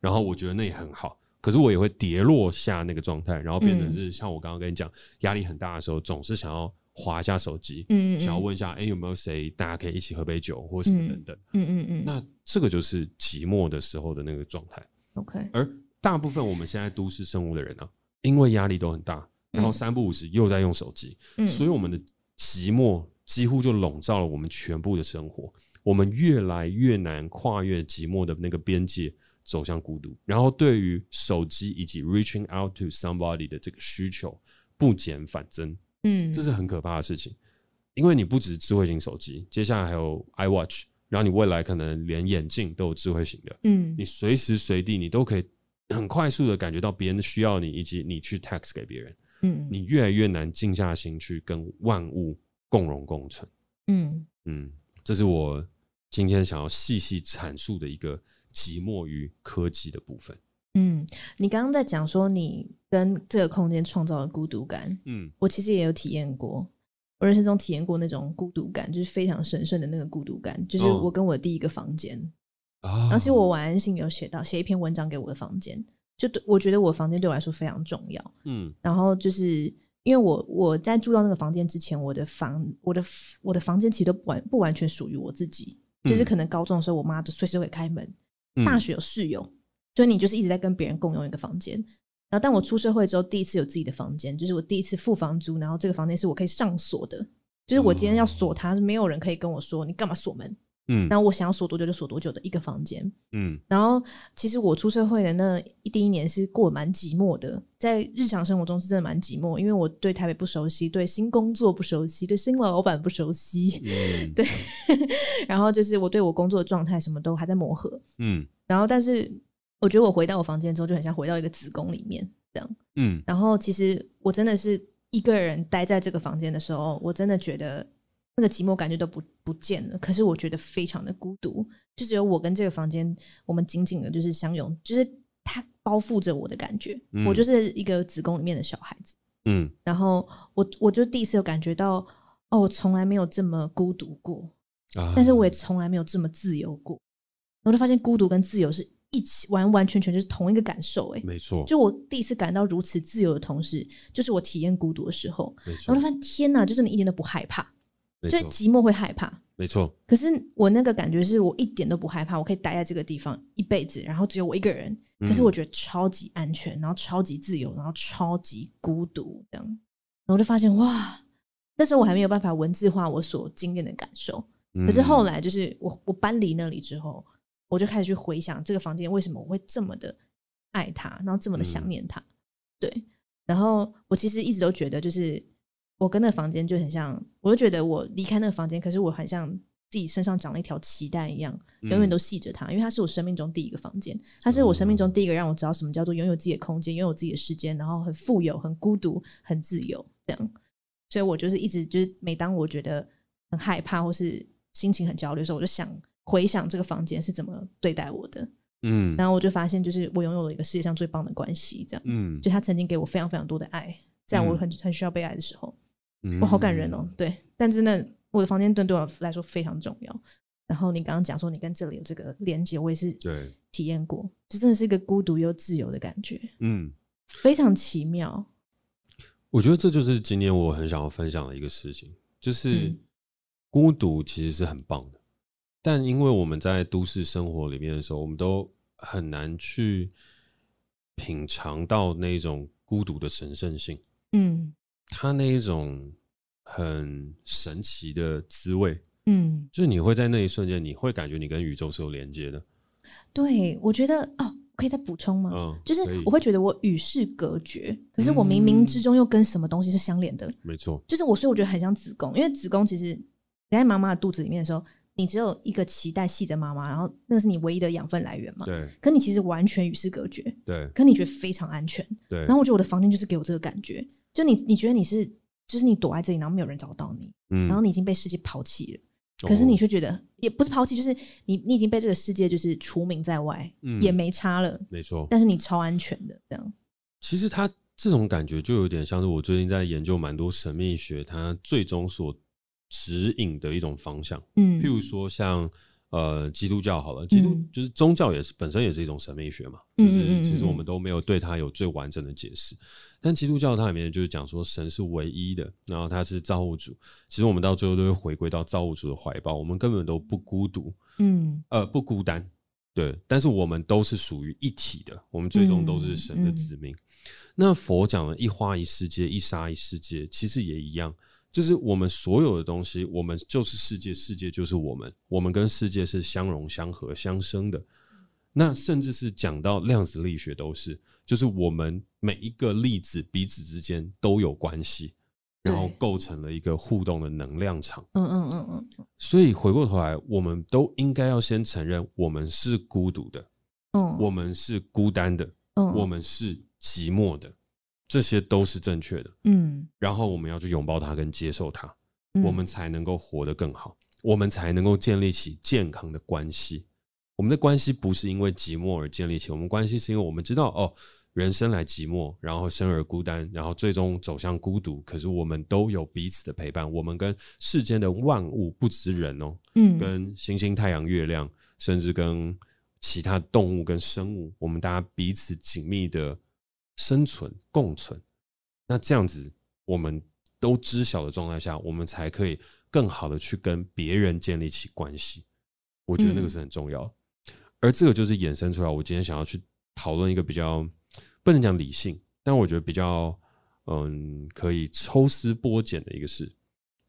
然后我觉得那也很好，可是我也会跌落下那个状态，然后变成是像我刚刚跟你讲，压力很大的时候，总是想要。划一下手机，嗯，嗯，想要问一下，哎、欸，有没有谁大家可以一起喝杯酒，或什么等等，嗯嗯嗯。那这个就是寂寞的时候的那个状态。OK。而大部分我们现在都市生活的人呢、啊，因为压力都很大，然后三不五时又在用手机，嗯，所以我们的寂寞几乎就笼罩了我们全部的生活。我们越来越难跨越寂寞的那个边界，走向孤独。然后对于手机以及 reaching out to somebody 的这个需求不减反增。嗯，这是很可怕的事情，因为你不只是智慧型手机，接下来还有 iWatch，然后你未来可能连眼镜都有智慧型的，嗯，你随时随地你都可以很快速的感觉到别人需要你，以及你去 text 给别人，嗯，你越来越难静下心去跟万物共荣共存，嗯。嗯，这是我今天想要细细阐述的一个寂寞与科技的部分。嗯，你刚刚在讲说你跟这个空间创造了孤独感，嗯，我其实也有体验过，我人生中体验过那种孤独感，就是非常神圣的那个孤独感，就是我跟我第一个房间，哦，然后其实我晚安信有写到写一篇文章给我的房间，就对我觉得我房间对我来说非常重要，嗯，然后就是因为我我在住到那个房间之前，我的房我的我的房间其实都不完不完全属于我自己，就是可能高中的时候我妈就随时会开门，大学有室友。所以你就是一直在跟别人共用一个房间，然后当我出社会之后，第一次有自己的房间，就是我第一次付房租，然后这个房间是我可以上锁的，就是我今天要锁它，是没有人可以跟我说你干嘛锁门，嗯，然后我想要锁多久就锁多久的一个房间，嗯，然后其实我出社会的那第一年是过蛮寂寞的，在日常生活中是真的蛮寂寞，因为我对台北不熟悉，对新工作不熟悉，对新老板不熟悉，嗯，*laughs* 对，*laughs* 然后就是我对我工作的状态什么都还在磨合，嗯，然后但是。我觉得我回到我房间之后，就很像回到一个子宫里面这样。嗯，然后其实我真的是一个人待在这个房间的时候，我真的觉得那个寂寞感觉都不不见了。可是我觉得非常的孤独，就只有我跟这个房间，我们紧紧的，就是相拥，就是它包覆着我的感觉。我就是一个子宫里面的小孩子。嗯，然后我我就第一次有感觉到，哦，我从来没有这么孤独过，但是我也从来没有这么自由过。我就发现孤独跟自由是。一起完完全全就是同一个感受，欸，哎，没错。就我第一次感到如此自由的同时，就是我体验孤独的时候，然后我发现天哪，就是你一点都不害怕，所以寂寞会害怕，没错。可是我那个感觉是我一点都不害怕，我可以待在这个地方一辈子，然后只有我一个人，可是我觉得超级安全，然后超级自由，然后超级孤独这样。然后我就发现哇，那时候我还没有办法文字化我所经验的感受，可是后来就是我我搬离那里之后。我就开始去回想这个房间为什么我会这么的爱它，然后这么的想念它，嗯、对。然后我其实一直都觉得，就是我跟那个房间就很像，我就觉得我离开那个房间，可是我很像自己身上长了一条脐带一样，永远都系着它，因为它是我生命中第一个房间，它是我生命中第一个让我知道什么叫做拥有自己的空间，拥有自己的时间，然后很富有、很孤独、很自由这样。所以我就是一直就是，每当我觉得很害怕或是心情很焦虑的时候，我就想。回想这个房间是怎么对待我的，嗯，然后我就发现，就是我拥有了一个世界上最棒的关系，这样，嗯，就他曾经给我非常非常多的爱，在我很很需要被爱的时候，嗯，我好感人哦，对，但真的我的房间灯对我来说非常重要。然后你刚刚讲说你跟这里有这个连接，我也是对体验过，就真的是一个孤独又自由的感觉，嗯，非常奇妙。我觉得这就是今天我很想要分享的一个事情，就是孤独其实是很棒的，但因为我们在都市生活里面的时候，我们都很难去品尝到那种孤独的神圣性，嗯，它那一种很神奇的滋味。嗯，就是你会在那一瞬间，你会感觉你跟宇宙是有连接的。对，我觉得哦，可以再补充吗？嗯，就是我会觉得我与世隔绝，可是我冥冥之中又跟什么东西是相连的。没错，就是我，所以我觉得很像子宫，因为子宫其实你在妈妈的肚子里面的时候，你只有一个脐带系着妈妈，然后那是你唯一的养分来源嘛。对。可你其实完全与世隔绝。对。可你觉得非常安全。对。然后我觉得我的房间就是给我这个感觉，就你你觉得你是，就是你躲在这里，然后没有人找到你，嗯，然后你已经被世界抛弃了。可是你却觉得也不是抛弃，就是你你已经被这个世界就是除名在外，嗯，也没差了，没错。但是你超安全的这样。其实他这种感觉就有点像是我最近在研究蛮多神秘学，它最终所指引的一种方向。嗯，譬如说像。呃，基督教好了，基督就是宗教，也是、嗯、本身也是一种神秘学嘛。就是其实我们都没有对它有最完整的解释。但基督教它里面就是讲说神是唯一的，然后他是造物主。其实我们到最后都会回归到造物主的怀抱，我们根本都不孤独，嗯，呃，不孤单，对。但是我们都是属于一体的，我们最终都是神的子民。嗯嗯嗯，那佛讲的一花一世界，一沙一世界，其实也一样。就是我们所有的东西，我们就是世界，世界就是我们，我们跟世界是相融、相合、相生的。那甚至是讲到量子力学都是，就是我们每一个粒子彼此之间都有关系，然后构成了一个互动的能量场。嗯嗯嗯嗯。所以回过头来，我们都应该要先承认，我们是孤独的，嗯，我们是孤单的，嗯，我们是寂寞的。这些都是正确的，嗯，然后我们要去拥抱它跟接受它，嗯，我们才能够活得更好，我们才能够建立起健康的关系。我们的关系不是因为寂寞而建立起，我们关系是因为我们知道哦，人生来寂寞，然后生而孤单，然后最终走向孤独。可是我们都有彼此的陪伴，我们跟世间的万物，不只是人哦，嗯，跟星星、太阳、月亮，甚至跟其他动物跟生物，我们大家彼此紧密的。生存共存，那这样子，我们都知晓的状态下，我们才可以更好的去跟别人建立起关系。我觉得那个是很重要，嗯，而这个就是衍生出来，我今天想要去讨论一个比较不能讲理性，但我觉得比较嗯可以抽丝剥茧的一个事，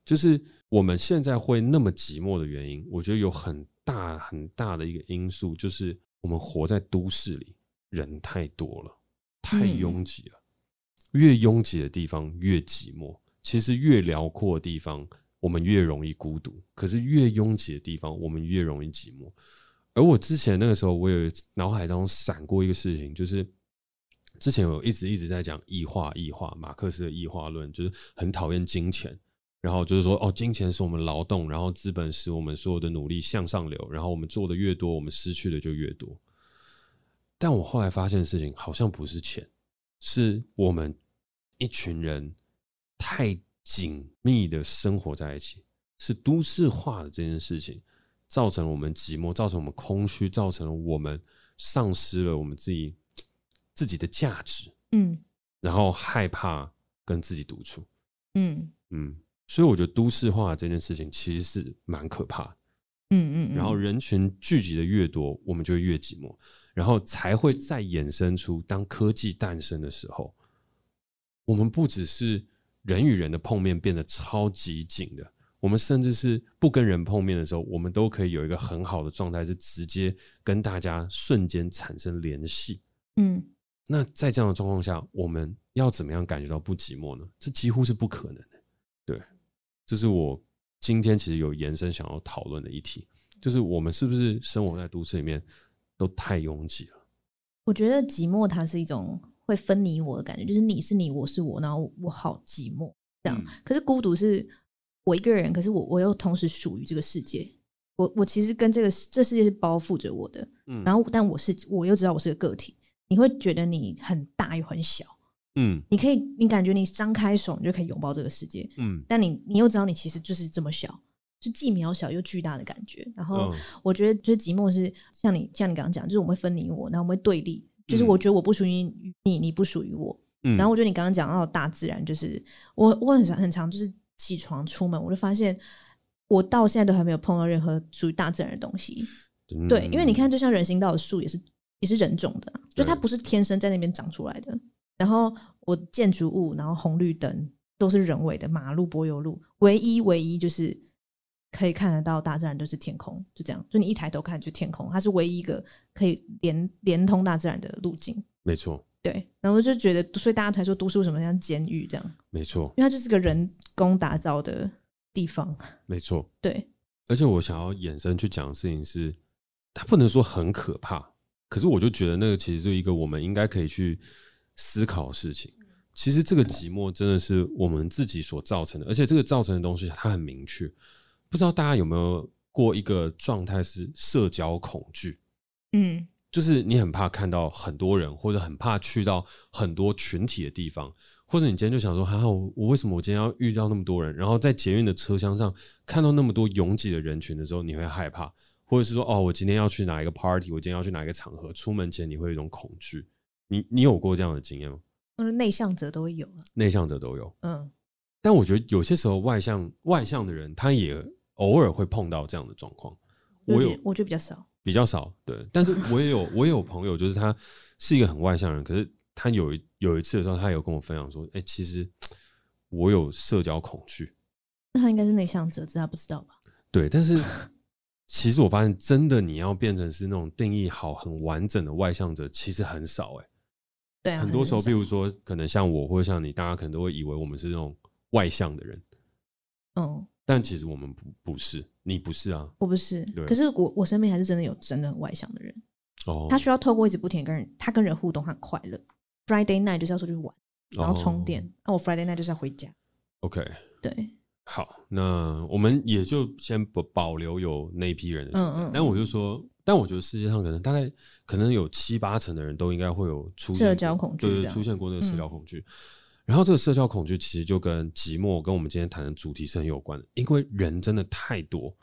就是我们现在会那么寂寞的原因，我觉得有很大很大的一个因素，就是我们活在都市里，人太多了。太拥挤了，越拥挤的地方越寂寞。其实越辽阔的地方，我们越容易孤独。可是越拥挤的地方，我们越容易寂寞。而我之前那个时候，我有脑海当中闪过一个事情，就是之前我一直一直在讲异化，异化，马克思的异化论，就是很讨厌金钱，然后就是说，哦，金钱是我们劳动，然后资本使我们所有的努力向上流，然后我们做的越多，我们失去的就越多。但我后来发现的事情好像不是钱，是我们一群人太紧密的生活在一起，是都市化的这件事情，造成了我们寂寞，造成我们空虚，造成了我们丧失了我们自己自己的价值，嗯，然后害怕跟自己独处，嗯。嗯，所以我觉得都市化这件事情其实是蛮可怕的，嗯嗯，然后人群聚集的越多，我们就越寂寞。然后才会再衍生出，当科技诞生的时候，我们不只是人与人的碰面变得超级紧的，我们甚至是不跟人碰面的时候，我们都可以有一个很好的状态，是直接跟大家瞬间产生联系。嗯，那在这样的状况下，我们要怎么样感觉到不寂寞呢？这几乎是不可能的。对，这是我今天其实有延伸想要讨论的议题，就是我们是不是生活在都市里面？都太拥挤了。我觉得寂寞它是一种会分你我的感觉，就是你是你，我是我，然后我好寂寞这样。嗯、可是孤独是我一个人，可是我我又同时属于这个世界。我我其实跟这个这世界是包覆着我的，嗯。然后但我是我又知道我是个个体，你会觉得你很大又很小，嗯。你可以你感觉你张开手，你就可以拥抱这个世界，嗯。但你你又知道你其实就是这么小，就既渺小又巨大的感觉。然后我觉得，就是寂寞是像你像你刚刚讲，就是我们会分你我，然后我们会对立。就是我觉得我不属于你，你不属于我。嗯。然后我觉得你刚刚讲到大自然，就是我我很常很常就是起床出门，我就发现我到现在都还没有碰到任何属于大自然的东西。嗯。对，因为你看，就像人行道的树也是也是人种的，就它不是天生在那边长出来的。然后我建筑物，然后红绿灯。都是人为的，马路、柏油路，唯一唯一就是可以看得到大自然，就是天空，就这样。就你一抬头看，就天空，它是唯一一个可以连连通大自然的路径。没错，对。然后就觉得，所以大家才说都市为什么像监狱这样？没错，因为它就是个人工打造的地方。没错，*laughs* 对。而且我想要衍生去讲的事情是，它不能说很可怕，可是我就觉得那个其实是一个我们应该可以去思考的事情。其实这个寂寞真的是我们自己所造成的，而且这个造成的东西它很明确。不知道大家有没有过一个状态是社交恐惧？嗯，就是你很怕看到很多人，或者很怕去到很多群体的地方，或者你今天就想说，还好我为什么我今天要遇到那么多人？然后在捷运的车厢上看到那么多拥挤的人群的时候，你会害怕，或者是说，哦，我今天要去哪一个 party，我今天要去哪一个场合，出门前你会有一种恐惧。你你有过这样的经验吗？嗯，内向者都会有，内向者都有。嗯，但我觉得有些时候外向外向的人，他也偶尔会碰到这样的状况。我有，我觉得比较少，比较少。对，但是我也有，我也有朋友，就是他是一个很外向的人，可是他有一有一次的时候，他有跟我分享说：“哎、欸，其实我有社交恐惧。”那他应该是内向者，只是他不知道吧？对，但是其实我发现，真的你要变成是那种定义好、很完整的外向者，其实很少、欸。哎。对啊，很多时候，比如说，可能像我或者像你，大家可能都会以为我们是那种外向的人，嗯，但其实我们不不是，你不是啊，我不是，可是我我身边还是真的有真的很外向的人，哦，他需要透过一直不停跟人，他跟人互动，他很快乐。Friday night 就是要出去玩，然后充电，那我 Friday night 就是要回家。OK，对，好，那我们也就先保保留有那一批人的，嗯嗯，但我就说。但我觉得世界上可能大概可能有七八成的人都应该会有出现社交恐惧，对，出现过那个社交恐惧。然后这个社交恐惧其实就跟寂寞跟我们今天谈的主题是很有关的，因为人真的太多，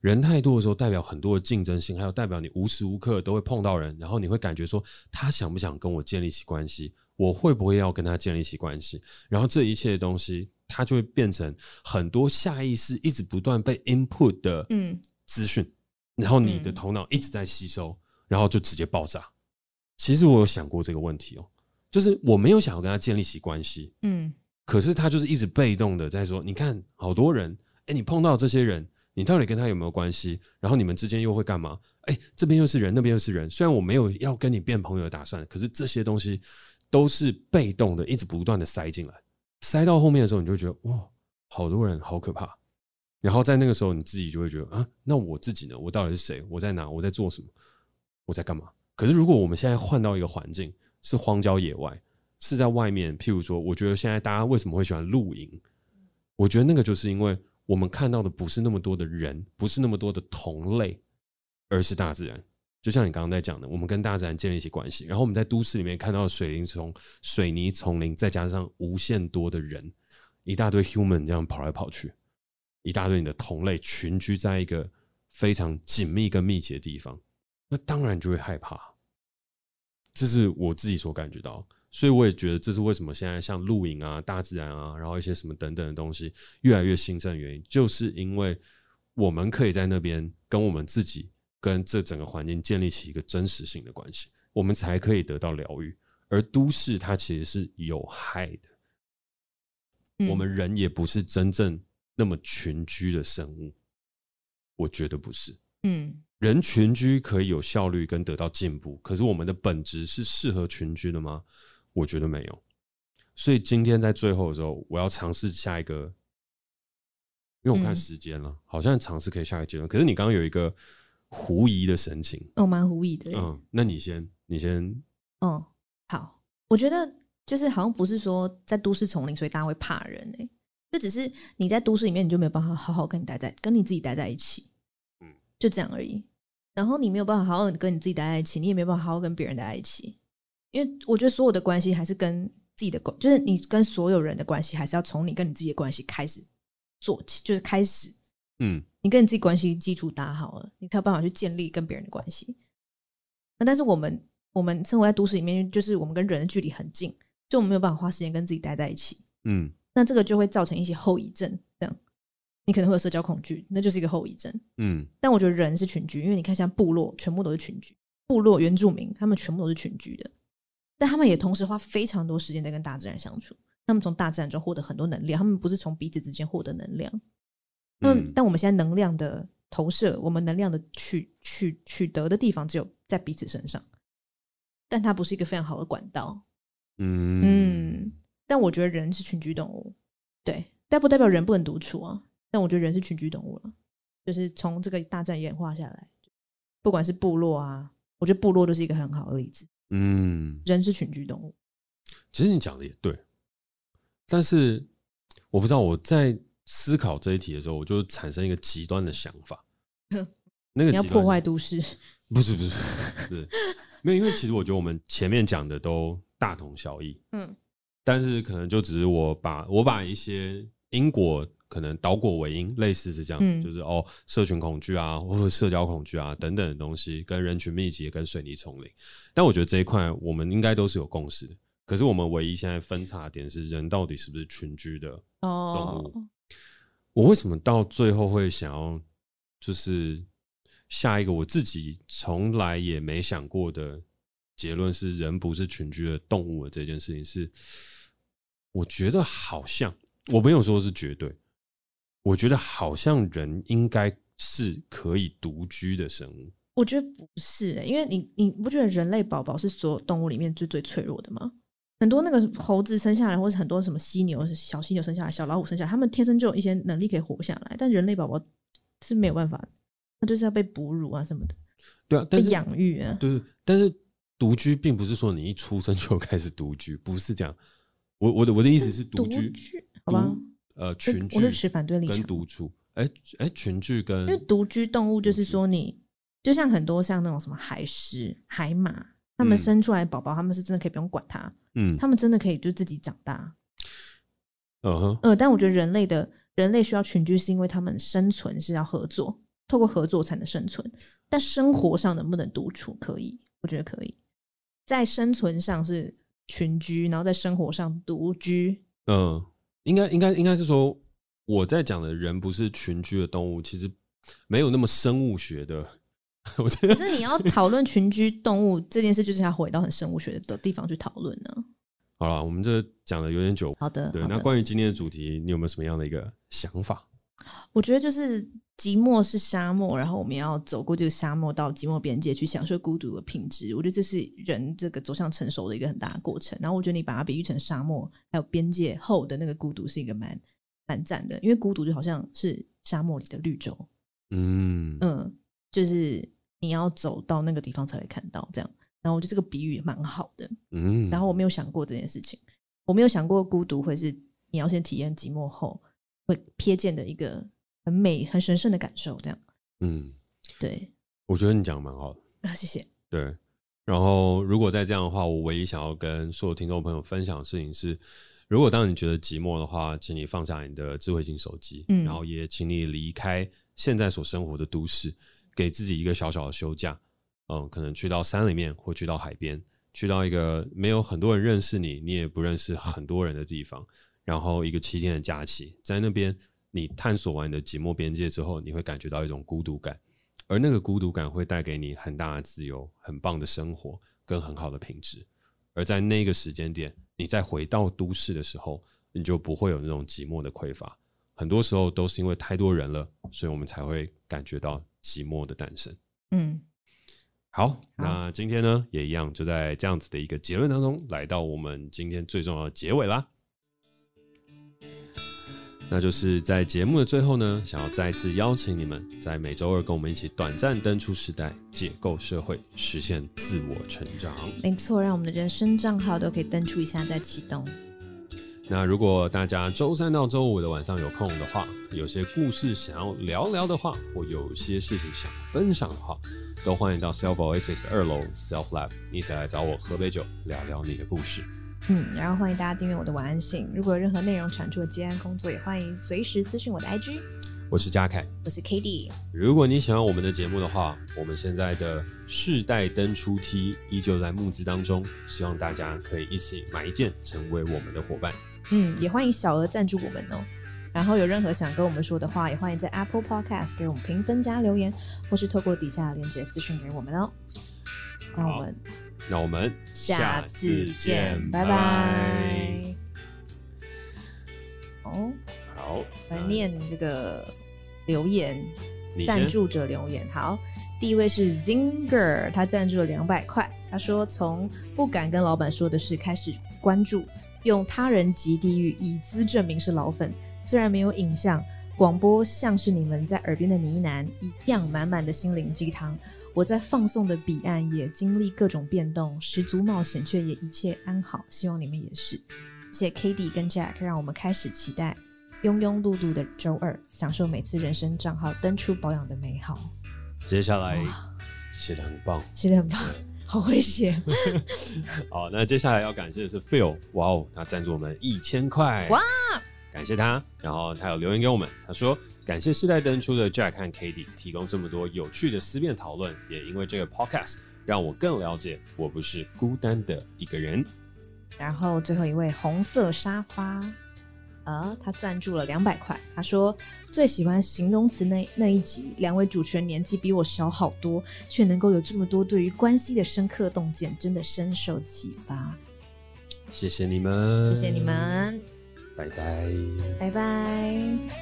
人太多的时候代表很多的竞争性，还有代表你无时无刻都会碰到人，然后你会感觉说他想不想跟我建立起关系，我会不会要跟他建立起关系，然后这一切的东西它就会变成很多下意识一直不断被 input 的嗯资讯。然后你的头脑一直在吸收，然后就直接爆炸。其实我有想过这个问题哦，就是我没有想要跟他建立起关系，嗯，可是他就是一直被动的在说，你看好多人，哎，你碰到这些人，你到底跟他有没有关系？然后你们之间又会干嘛？哎，这边又是人，那边又是人。虽然我没有要跟你变朋友的打算，可是这些东西都是被动的，一直不断的塞进来，塞到后面的时候，你就觉得哇，好多人，好可怕。然后在那个时候，你自己就会觉得啊，那我自己呢？我到底是谁？我在哪？我在做什么？我在干嘛？可是如果我们现在换到一个环境，是荒郊野外，是在外面，譬如说，我觉得现在大家为什么会喜欢露营？我觉得那个就是因为我们看到的不是那么多的人，不是那么多的同类，而是大自然。就像你刚刚在讲的，我们跟大自然建立起关系，然后我们在都市里面看到的水林丛、水泥丛林，再加上无限多的人，一大堆 human 这样跑来跑去。一大堆你的同类群居在一个非常紧密跟密集的地方，那当然就会害怕。这是我自己所感觉到，所以我也觉得这是为什么现在像露营啊、大自然啊，然后一些什么等等的东西越来越兴盛的原因，就是因为我们可以在那边跟我们自己跟这整个环境建立起一个真实性的关系，我们才可以得到疗愈。而都市它其实是有害的，我们人也不是真正。那么群居的生物，我觉得不是。嗯，人群居可以有效率跟得到进步，可是我们的本质是适合群居的吗？我觉得没有。所以今天在最后的时候，我要尝试下一个，因为我看时间了，嗯、好像尝试可以下一个阶段。可是你刚刚有一个狐疑的神情，哦，蛮狐疑的。嗯，那你先，你先。嗯，好。我觉得就是好像不是说在都市丛林，所以大家会怕人哎。就只是你在都市里面，你就没有办法好好跟你待在跟你自己待在一起，嗯，就这样而已。然后你没有办法好好跟你自己待在一起，你也没有办法好好跟别人待在一起，因为我觉得所有的关系还是跟自己的关，就是你跟所有人的关系，还是要从你跟你自己的关系开始做起，就是开始，嗯，你跟你自己关系基础打好了，你才有办法去建立跟别人的关系。那但是我们我们生活在都市里面，就是我们跟人的距离很近，就我们没有办法花时间跟自己待在一起。嗯，那这个就会造成一些后遗症，这样你可能会有社交恐惧，那就是一个后遗症。嗯，但我觉得人是群居，因为你看像部落，全部都是群居，部落原住民他们全部都是群居的，但他们也同时花非常多时间在跟大自然相处，他们从大自然中获得很多能量，他们不是从彼此之间获得能量。嗯，但我们现在能量的投射，我们能量的取取取得的地方只有在彼此身上，但它不是一个非常好的管道。嗯嗯，但我觉得人是群居动物，对，但不代表人不能独处啊。但我觉得人是群居动物了，就是从这个大战演化下来，不管是部落啊，我觉得部落就是一个很好的例子。嗯，人是群居动物。其实你讲的也对，但是我不知道我在思考这一题的时候，我就产生一个极端的想法。*laughs* 那个你要破坏都市？不是不是不是，没有，因为其实我觉得我们前面讲的都大同小异。嗯，但是可能就只是我把我把一些因果可能倒果为因，类似是这样，嗯、就是哦，社群恐惧啊，或者社交恐惧啊等等的东西，跟人群密集，跟水泥丛林。但我觉得这一块我们应该都是有共识的。可是我们唯一现在分叉点是，人到底是不是群居的动物？哦我为什么到最后会想要就是下一个我自己从来也没想过的结论是人不是群居的动物的这件事情是，我觉得好像我没有说是绝对，我觉得好像人应该是可以独居的生物。我觉得不是欸，因为你你不觉得人类宝宝是所有动物里面最最脆弱的吗？很多那个猴子生下来，或者很多什么犀牛、小犀牛生下来，小老虎生下来，他们天生就有一些能力可以活下来。但人类宝宝是没有办法，那就是要被哺乳啊什么的。对啊，被养育啊。对，但是独居并不是说你一出生就开始独居，不是这样。我我的我的意思是独居，居，好吧？呃，群居，我是持反对立场。跟独处，哎、欸、哎、欸，群居跟因为独居动物就是说你，就像很多像那种什么海狮、海马。他们生出来宝宝，他们是真的可以不用管它，嗯，他们真的可以就自己长大，嗯哼，呃，但我觉得人类的人类需要群居，是因为他们生存是要合作，透过合作才能生存。但生活上能不能独处？可以，我觉得可以。在生存上是群居，然后在生活上独居。嗯，应该应该应该是说，我在讲的人不是群居的动物，其实没有那么生物学的。*laughs* 可是你要讨论群居动物这件事，就是要回到很生物学的地方去讨论呢。好了，我们这讲的有点久。好的，对。那关于今天的主题，你有没有什么样的一个想法？我觉得就是寂寞是沙漠，然后我们要走过这个沙漠到寂寞边界去享受孤独的品质。我觉得这是人这个走向成熟的一个很大的过程。然后我觉得你把它比喻成沙漠还有边界后的那个孤独，是一个蛮蛮赞的，因为孤独就好像是沙漠里的绿洲。嗯嗯。就是你要走到那个地方才会看到这样，然后我觉得这个比喻蛮好的，嗯，然后我没有想过这件事情，我没有想过孤独会是你要先体验寂寞后会瞥见的一个很美、很神圣的感受，这样，嗯，对，我觉得你讲的蛮好的啊，谢谢，对，然后如果再这样的话，我唯一想要跟所有听众朋友分享的事情是，如果当你觉得寂寞的话，请你放下你的智慧型手机，嗯，然后也请你离开现在所生活的都市。给自己一个小小的休假，嗯，可能去到山里面，或去到海边，去到一个没有很多人认识你，你也不认识很多人的地方，然后一个七天的假期，在那边你探索完你的寂寞边界之后，你会感觉到一种孤独感，而那个孤独感会带给你很大的自由、很棒的生活跟很好的品质，而在那个时间点，你再回到都市的时候，你就不会有那种寂寞的匮乏。很多时候都是因为太多人了，所以我们才会感觉到寂寞的诞生。嗯，好，好，那今天呢也一样，就在这样子的一个结论当中，来到我们今天最重要的结尾啦。那就是在节目的最后呢，想要再次邀请你们，在每周二跟我们一起短暂登出时代，解构社会，实现自我成长。没错，让我们的人生账号都可以登出一下再启动。那如果大家周三到周五的晚上有空的话，有些故事想要聊聊的话，或有些事情想分享的话，都欢迎到 Self Oasis 二楼 Self Lab，一起来找我喝杯酒，聊聊你的故事。嗯，然后欢迎大家订阅我的晚安信，如果有任何内容产出的接案工作，也欢迎随时私讯我的 IG。我是嘉凯，我是 Cady。如果你喜欢我们的节目的话，我们现在的世代登出梯依旧在募资当中，希望大家可以一起买一件，成为我们的伙伴。嗯，也欢迎小额赞助我们哦。然后有任何想跟我们说的话，也欢迎在 Apple Podcast 给我们评分加留言，或是透过底下的链接私讯给我们哦。那我们，那我们下次见，拜拜。哦，好，来念这个留言，赞助者留言。好，第一位是 Zinger，他赞助了两百块。他说，从不敢跟老板说的事开始关注，用他人及地狱以资证明是老粉。虽然没有影像，广播像是你们在耳边的呢喃一样，满满的心灵鸡汤。我在放送的彼岸也经历各种变动，十足冒险，却也一切安好。希望你们也是。谢谢 Cady 跟 Jack，让我们开始期待庸庸碌碌的周二，享受每次人生账号登出保养的美好。接下来写的很棒，写的很棒，*laughs* 好会写。*laughs* 好，那接下来要感谢的是 Phil，哇哦，他赞助我们一千块，哇！感谢他，然后他有留言给我们，他说感谢世代登出的 Jack 和 Cady 提供这么多有趣的思辨讨论，也因为这个 Podcast 让我更了解我不是孤单的一个人。然后最后一位红色沙发，呃，他赞助了两百块，他说最喜欢形容词那那一集，两位主持人年纪比我小好多，却能够有这么多对于关系的深刻洞见，真的深受启发。谢谢你们，谢谢你们。拜拜。拜拜。